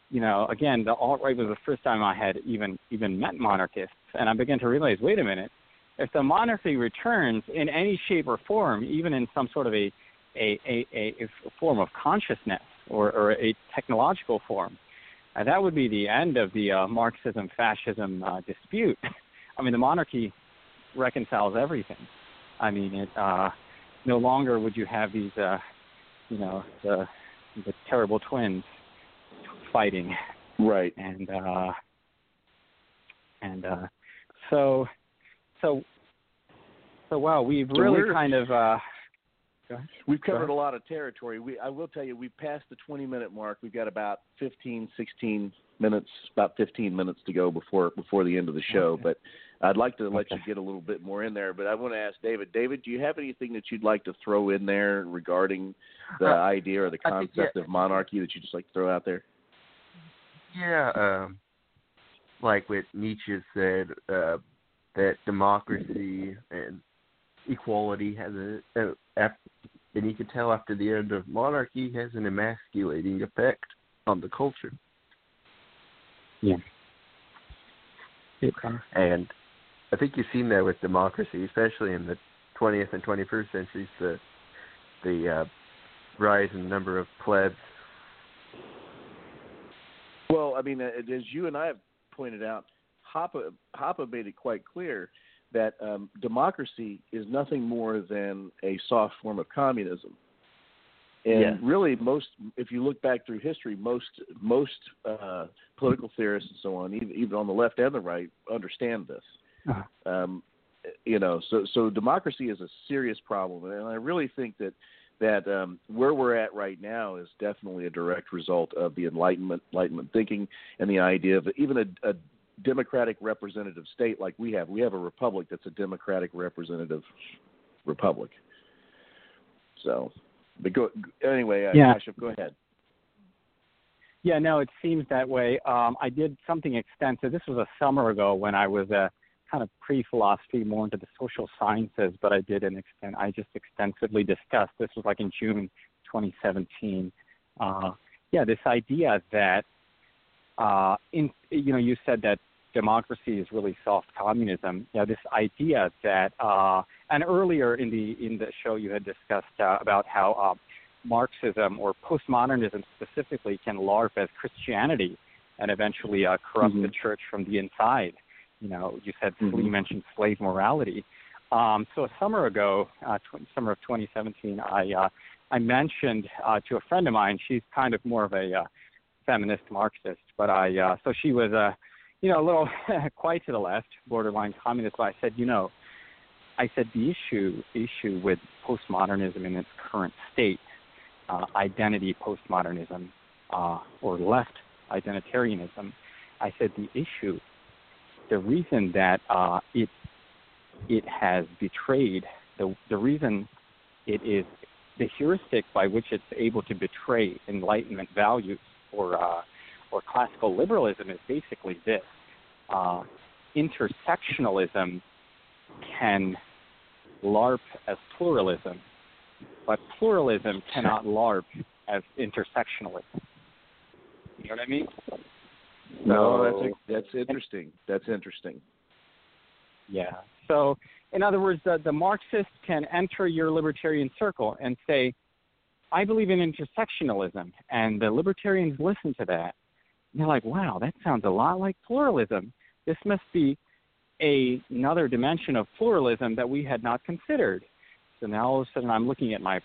you know, again, the alt right was the first time I had even even met monarchists, and I began to realize, wait a minute, if the monarchy returns in any shape or form, even in some sort of a a a, a, form of consciousness or, or a technological form, uh, that would be the end of the uh, Marxism fascism uh, dispute. I mean, the monarchy reconciles everything. I mean, it uh, no longer would you have these, uh, you know, the the terrible twins fighting Right. and uh and uh so so so wow we've So really kind of uh We've covered a lot of territory. We, I will tell you, we passed the 20 minute mark. We've got about 15, 16 minutes, about 15 minutes to go before before the end of the show. Okay. But I'd like to let you get a little bit more in there. But I want to ask David. David, do you have anything that you'd like to throw in there regarding the Uh, idea or the I think, concept of monarchy that you just like to throw out there? Yeah, um, like what Nietzsche said, uh, that democracy and equality has a, a, a and you can tell after the end of monarchy has an emasculating effect on the culture. yeah Okay. And I think you've seen that with democracy, especially in the 20th and 21st centuries, the the uh, rise in the number of plebs. Well, I mean, uh, as you and I have pointed out, Hoppe, Hoppe made it quite clear that um, democracy is nothing more than a soft form of communism. And Yeah. really, most, if you look back through history, most most uh, political theorists and so on, even, even on the left and the right, understand this. Uh-huh. Um, you know, so so democracy is a serious problem, and I really think that that um, where we're at right now is definitely a direct result of the Enlightenment, Enlightenment thinking, and the idea of even a, a democratic representative state like we have. We have a republic that's a democratic representative republic. So, but go anyway. Uh, Yeah. Go ahead. Yeah, no, it seems that way. Um, I did something extensive. This was a summer ago when I was uh, kind of pre-philosophy, more into the social sciences. But I did an extent. I just extensively discussed. This was like in June 2017. Uh, yeah, this idea that, uh, in you know, you said that democracy is really soft communism. Yeah, this idea that, uh, and earlier in the in the show you had discussed uh, about how. Uh, Marxism or postmodernism specifically can larp as Christianity and eventually uh, corrupt the Mhm. church from the inside. You know, you said Mhm. you mentioned slave morality. Um, so a summer ago, uh, tw- summer of 2017, I uh, I mentioned uh, to a friend of mine. She's kind of more of a uh, feminist Marxist, but I uh, so she was uh, you know, a little quite to the left, borderline communist. But I said, you know, I said the issue issue with postmodernism in its current state, uh, identity postmodernism, uh, or left identitarianism. I said the issue, the reason that uh, it it has betrayed the the reason it is the heuristic by which it's able to betray Enlightenment values or uh, or classical liberalism is basically this: uh, intersectionalism can LARP as pluralism, but pluralism cannot LARP as intersectionalism. You know what I mean? No, that's that's interesting. That's interesting. Yeah. So, in other words, the, the Marxist can enter your libertarian circle and say, I believe in intersectionalism. And the libertarians listen to that. And they're like, wow, that sounds a lot like pluralism. This must be a, another dimension of pluralism that we had not considered. So now all of a sudden I'm looking at my,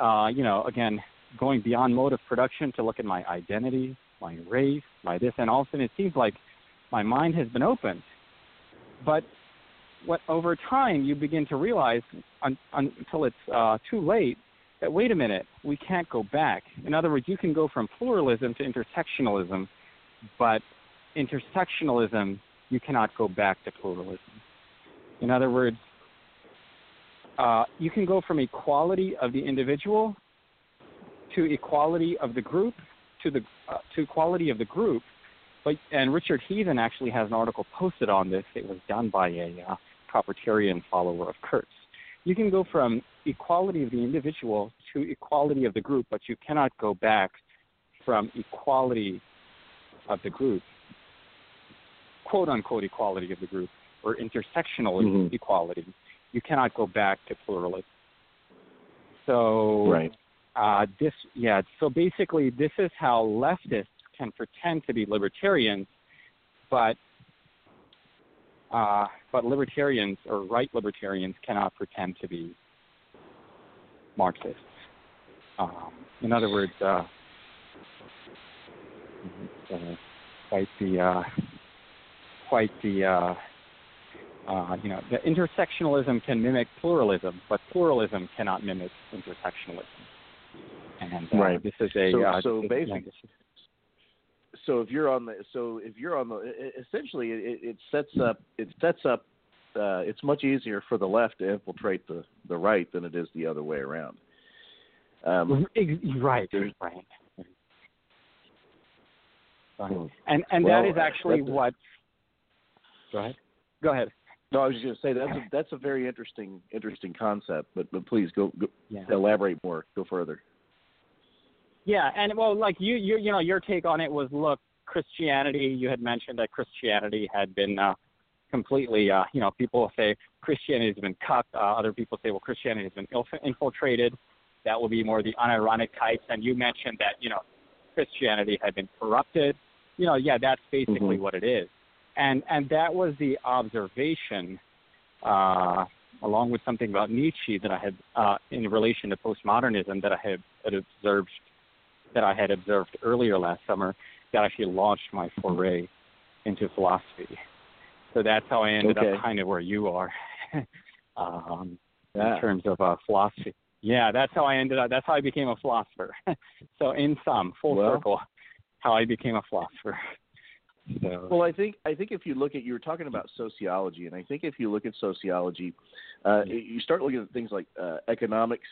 uh, you know, again, going beyond mode of production to look at my identity, my race, my this, and all of a sudden it seems like my mind has been opened. But what over time you begin to realize un, un, until it's uh, too late that wait a minute, we can't go back. In other words, you can go from pluralism to intersectionalism, but intersectionalism you cannot go back to pluralism. In other words, uh, you can go from equality of the individual to equality of the group to the uh, to equality of the group. But and Richard Heathen actually has an article posted on this. It was done by a uh, propertarian follower of Curt's. You can go from equality of the individual to equality of the group, but you cannot go back from equality of the group, quote unquote equality of the group, or intersectional Mhm. equality. You cannot go back to pluralism. So Right. Uh, this, yeah. So basically, this is how leftists can pretend to be libertarians, but uh, but libertarians or right libertarians cannot pretend to be Marxists. Um, in other words, uh, uh, quite the uh, quite the uh, uh, you know the intersectionalism can mimic pluralism, but pluralism cannot mimic intersectionalism. And uh, Right. this is a So- uh, so this is- basic- yeah, this is- so if you're on the so if you're on the essentially it, it sets up it sets up uh, it's much easier for the left to infiltrate the the right than it is the other way around. Um, right, right. Hmm. And and Well, that is actually that's what. Go ahead. Go ahead. no, I was just going to say that's a, that's a very interesting interesting concept, but but please go, go Yeah. elaborate more. Go further. Yeah, and well, like you, you, you know, your take on it was, look, Christianity. You had mentioned that Christianity had been uh, completely, uh, you know, people say Christianity has been cut. Uh, other people say, well, Christianity has been inf- infiltrated. That will be more the unironic types. And you mentioned that, you know, Christianity had been corrupted. You know, yeah, that's basically Mhm. what it is. And and that was the observation, uh, along with something about Nietzsche that I had uh, in relation to postmodernism that I had, had observed that I had observed earlier last summer that actually launched my foray into philosophy. So that's how I ended Okay. up kind of where you are um, Yeah. in terms of uh, philosophy. Yeah, that's how I ended up. That's how I became a philosopher. so in sum, full Well- circle, how I became a philosopher. So Well, I think I think if you look at you were talking about sociology, and I think if you look at sociology, uh, you start looking at things like uh, economics,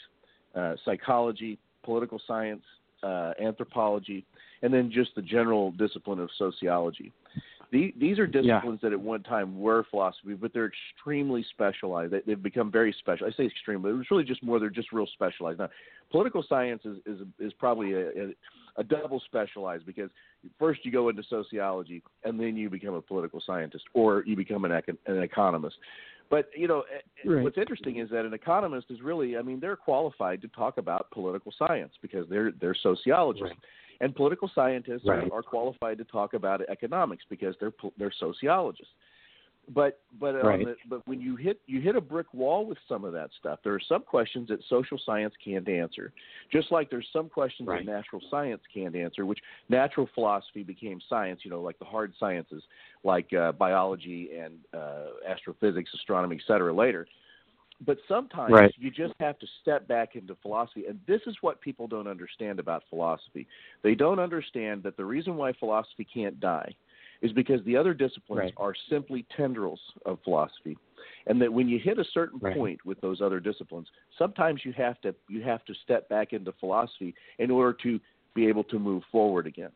uh, psychology, political science, uh, anthropology, and then just the general discipline of sociology. The, these are disciplines that at one time were philosophy, but they're extremely specialized. They, they've become very special. I say extreme, but it's really just more. They're just real specialized. Now, political science is is, is probably a, a, a double specialized because first you go into sociology and then you become a political scientist or you become an, econ- an economist. But you know, Right. what's interesting is that an economist is really, I mean, they're qualified to talk about political science because they're they're sociologists, Right. and political scientists Right. are, are qualified to talk about economics because they're they're sociologists. But but on Right. the, but when you hit you hit a brick wall with some of that stuff, there are some questions that social science can't answer. Just like there's some questions Right. that natural science can't answer, which natural philosophy became science. You know, like the hard sciences, like uh, biology and uh, astrophysics, astronomy, et cetera. Later, but sometimes Right. you just have to step back into philosophy, and this is what people don't understand about philosophy. They don't understand that the reason why philosophy can't die is because the other disciplines Right. are simply tendrils of philosophy. And that when you hit a certain Right. point with those other disciplines sometimes you have to you have to step back into philosophy in order to be able to move forward again.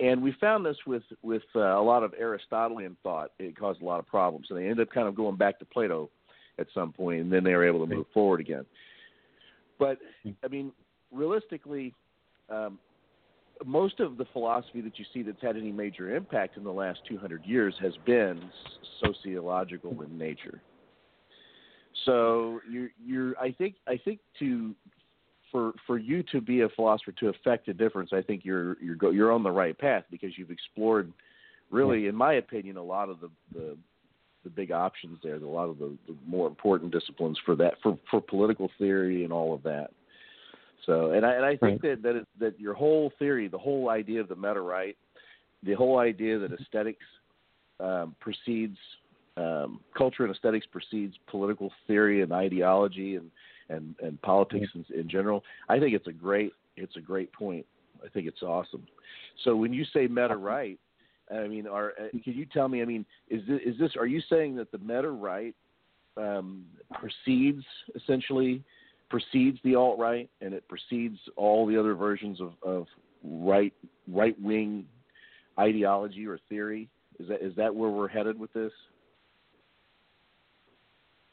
And we found this with with uh, a lot of aristotelian thought. It caused a lot of problems and they ended up kind of going back to plato at some point and then they were able to move forward again. But i mean realistically um, most of the philosophy that you see that's had any major impact in the last 200 years has been sociological in nature. So you're, you're, I think, I think to, for for you to be a philosopher to affect a difference, I think you're you're go, you're on the right path because you've explored, really, in my opinion, a lot of the the, the big options there, a lot of the, the more important disciplines for that, for for political theory and all of that. So, and I and I think that that it, that your whole theory, the whole idea of the meta right, the whole idea that aesthetics um, precedes um, culture and aesthetics precedes political theory and ideology and and and politics in, in general. I think it's a great it's a great point. I think it's awesome. So when you say meta right, I mean, are uh, can you tell me? I mean, is this, is this are you saying that the meta right um, precedes essentially precedes the alt right and it precedes all the other versions of, of right right wing ideology or theory? Is that is that where we're headed with this?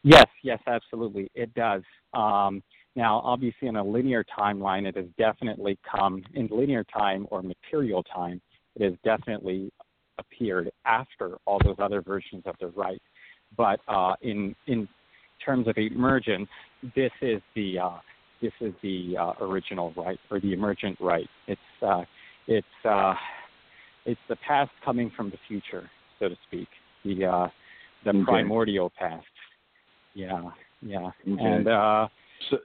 Yes, yes, absolutely, it does. Um, now, obviously, in a linear timeline, it has definitely come in linear time or material time. It has definitely appeared after all those other versions of the right. But uh, in in terms of emergent, this is the uh, this is the uh, original right or the emergent right. It's uh, it's uh, it's the past coming from the future, so to speak. The uh, the Okay. primordial past. Yeah, yeah, Okay. and uh, So,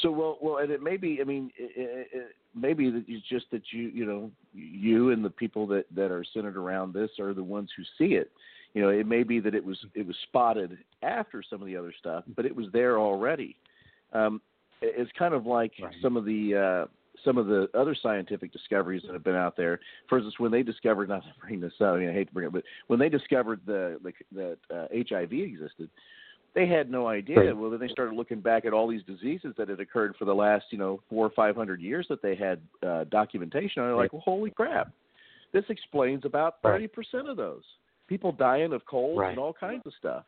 so well, well, and it may be. I mean, it, it, it, maybe that it's just that you, you know, you and the people that that are centered around this are the ones who see it. You know, it may be that it was it was spotted after some of the other stuff, but it was there already. Um, it's kind of like Right. some of the uh, some of the other scientific discoveries that have been out there. For instance, when they discovered, not to bring this up, I, mean, I hate to bring it, but when they discovered the, the that uh, HIV existed, they had no idea. Right. Well, then they started looking back at all these diseases that had occurred for the last, you know, four or five hundred years that they had uh, documentation. on. they're like, well, holy crap, this explains about thirty percent of those people dying of colds Right. and all kinds of stuff.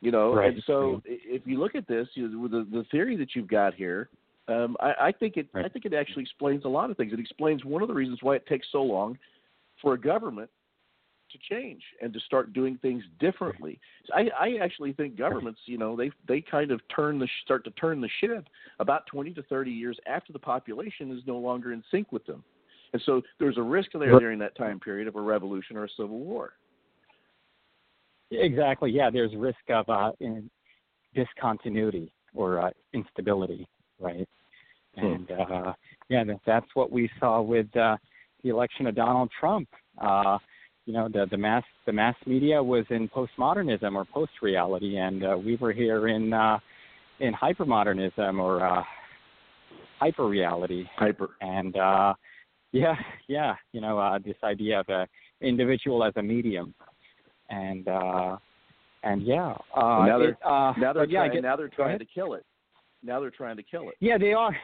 You know, Right. and so if you look at this, you the the theory that you've got here, um, I, I think it I think it actually explains a lot of things. It explains one of the reasons why it takes so long for a government to change and to start doing things differently. I, I actually think governments, you know, they they kind of turn the start to turn the ship about 20 to 30 years after the population is no longer in sync with them. And so there's a risk there during that time period of a revolution or a civil war. Exactly. Yeah, there's risk of uh, in discontinuity or uh, instability, right? Hmm. And uh, yeah, that's what we saw with uh, the election of Donald Trump. Uh, you know, the the mass the mass media was in postmodernism or post reality, and uh, we were here in uh, in hypermodernism or uh, hyper reality. Hyper. And uh, yeah, yeah, you know, uh, this idea of a individual as a medium, and uh, and yeah, uh, now they're it, uh, now they're yeah, trying, get- now they're trying to kill it. Now they're trying to kill it. Yeah, they are.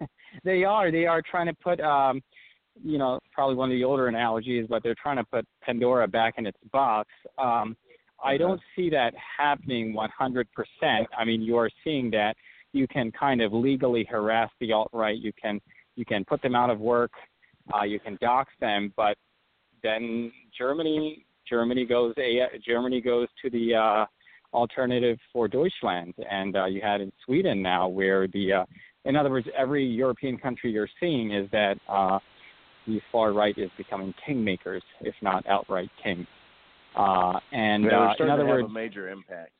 they are. They are trying to put, um, you know, probably one of the older analogies, but they're trying to put Pandora back in its box. Um, I don't see that happening 100%. I mean, you are seeing that you can kind of legally harass the alt right. You can you can put them out of work. Uh, you can dox them, but then Germany Germany goes Germany goes to the uh, alternative for Deutschland, and uh, you had in Sweden now where the uh, in other words, every European country you're seeing is that uh, the far right is becoming kingmakers, if not outright king. Uh, and yeah, uh, in other to words, have a major impact.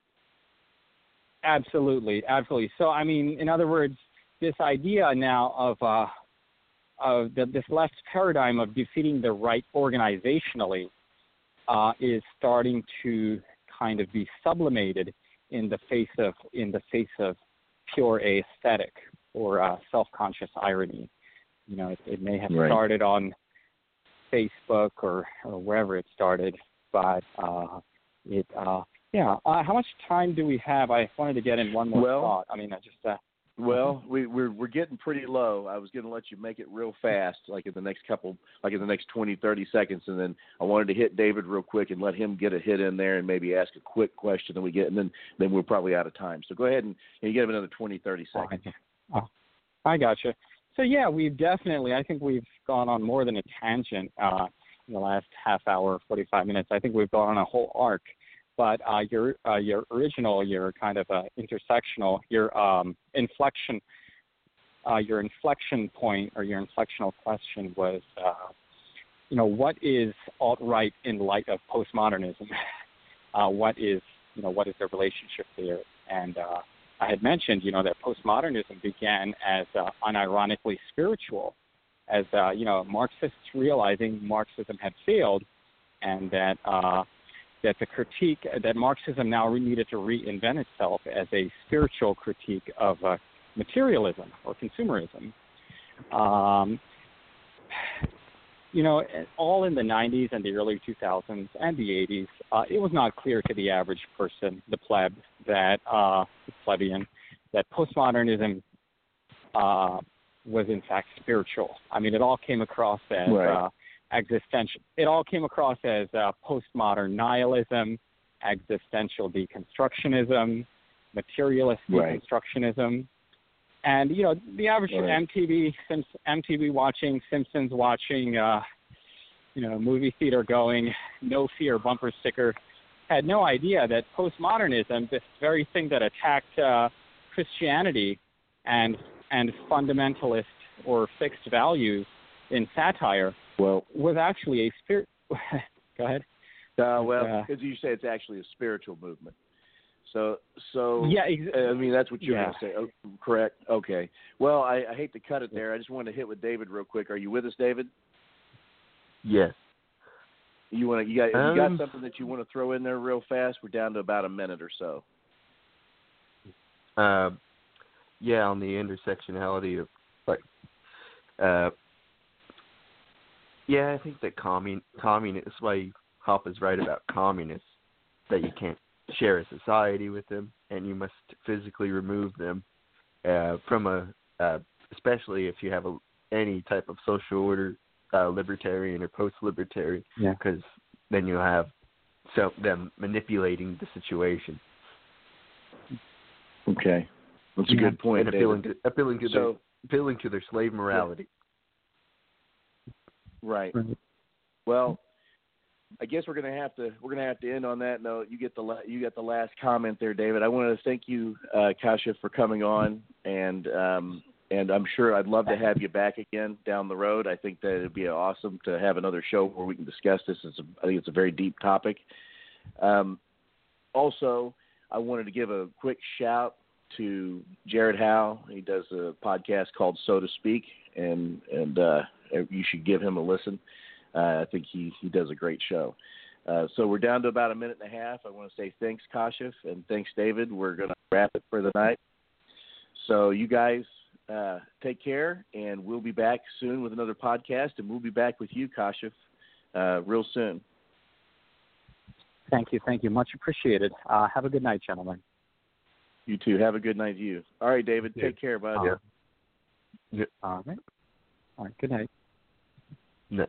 Absolutely, absolutely. So, I mean, in other words, this idea now of uh, of the, this left paradigm of defeating the right organizationally uh, is starting to kind of be sublimated in the face of in the face of pure aesthetic or uh, self-conscious irony. You know, it, it may have right. started on Facebook or, or wherever it started, but uh, it uh, yeah. Uh, how much time do we have? I wanted to get in one more well, thought. I mean, I just. Uh, well, we, we're we're getting pretty low. I was going to let you make it real fast, like in the next couple, like in the next twenty, thirty seconds, and then I wanted to hit David real quick and let him get a hit in there and maybe ask a quick question that we get, and then then we're probably out of time. So go ahead and, and you give him another twenty, thirty seconds. Oh, I gotcha. So yeah, we've definitely. I think we've gone on more than a tangent uh, in the last half hour, forty-five minutes. I think we've gone on a whole arc but uh, your uh, your original, your kind of uh, intersectional, your um, inflection, uh, your inflection point or your inflectional question was, uh, you know, what is alt right in light of postmodernism? Uh, what is you know what is the relationship there? And I had mentioned, you know, that postmodernism began as unironically spiritual, as you know, Marxists realizing Marxism had failed, and that that the critique that Marxism now needed to reinvent itself as a spiritual critique of uh, materialism or consumerism. Um, you know, all in the 90s and the early 2000s and the 80s, uh, it was not clear to the average person, the pleb, that uh, the plebeian, that postmodernism uh, was in fact spiritual. I mean, it all came across as right. Existential. It all came across as uh, postmodern nihilism, existential deconstructionism, materialist right. deconstructionism, and you know the average right. MTV Simps, MTV watching, Simpsons watching, uh, you know movie theater going, no fear bumper sticker, had no idea that postmodernism, this very thing that attacked uh, Christianity and and fundamentalist or fixed values in satire, well, was actually a spirit. Go ahead. Uh, well, Uh, because you say it's actually a spiritual movement. So, so Yeah, ex- I mean that's what you're yeah. going to say. Oh, correct. Okay. Well, I, I hate to cut it there. I just wanted to hit with David real quick. Are you with us, David? Yes. You want to? You got? you Um, got something that you want to throw in there real fast? We're down to about a minute or so. Uh, yeah, on the intersectionality of like, uh, yeah, I think that commun communists. Why Hoppe is right about communists that you can't share a society with them, and you must physically remove them uh, from a, uh, especially if you have a, any type of social order, uh, libertarian or post-libertarian, Yeah. because then you have so them manipulating the situation Okay, that's a Yeah. good point, and appealing David. to appealing to their appealing to their slave morality. Right. Right. Well, I guess we're gonna have to we're gonna have to end on that note. You get the la- you get the last comment there, David. I want to thank you, uh, Kasha, for coming on, and um, and I'm sure I'd love to have you back again down the road. I think that it'd be awesome to have another show where we can discuss this. It's a, I think it's a very deep topic. Um, also, I wanted to give a quick shout to Jared Howe. He does a podcast called So to Speak, and and uh, you should give him a listen. Uh, I think he he does a great show. Uh, so we're down to about a minute and a half. I want to say thanks, Kashif, and thanks, David. We're going to wrap it for the night. So you guys uh, take care, and we'll be back soon with another podcast, and we'll be back with you, Kashif, uh, real soon. Thank you, thank you, much appreciated. Uh, have a good night, gentlemen. You too. Have a good night, you. All right, David. Yeah. Take care, bud. Uh, Yeah. All right. All right. Good night. No.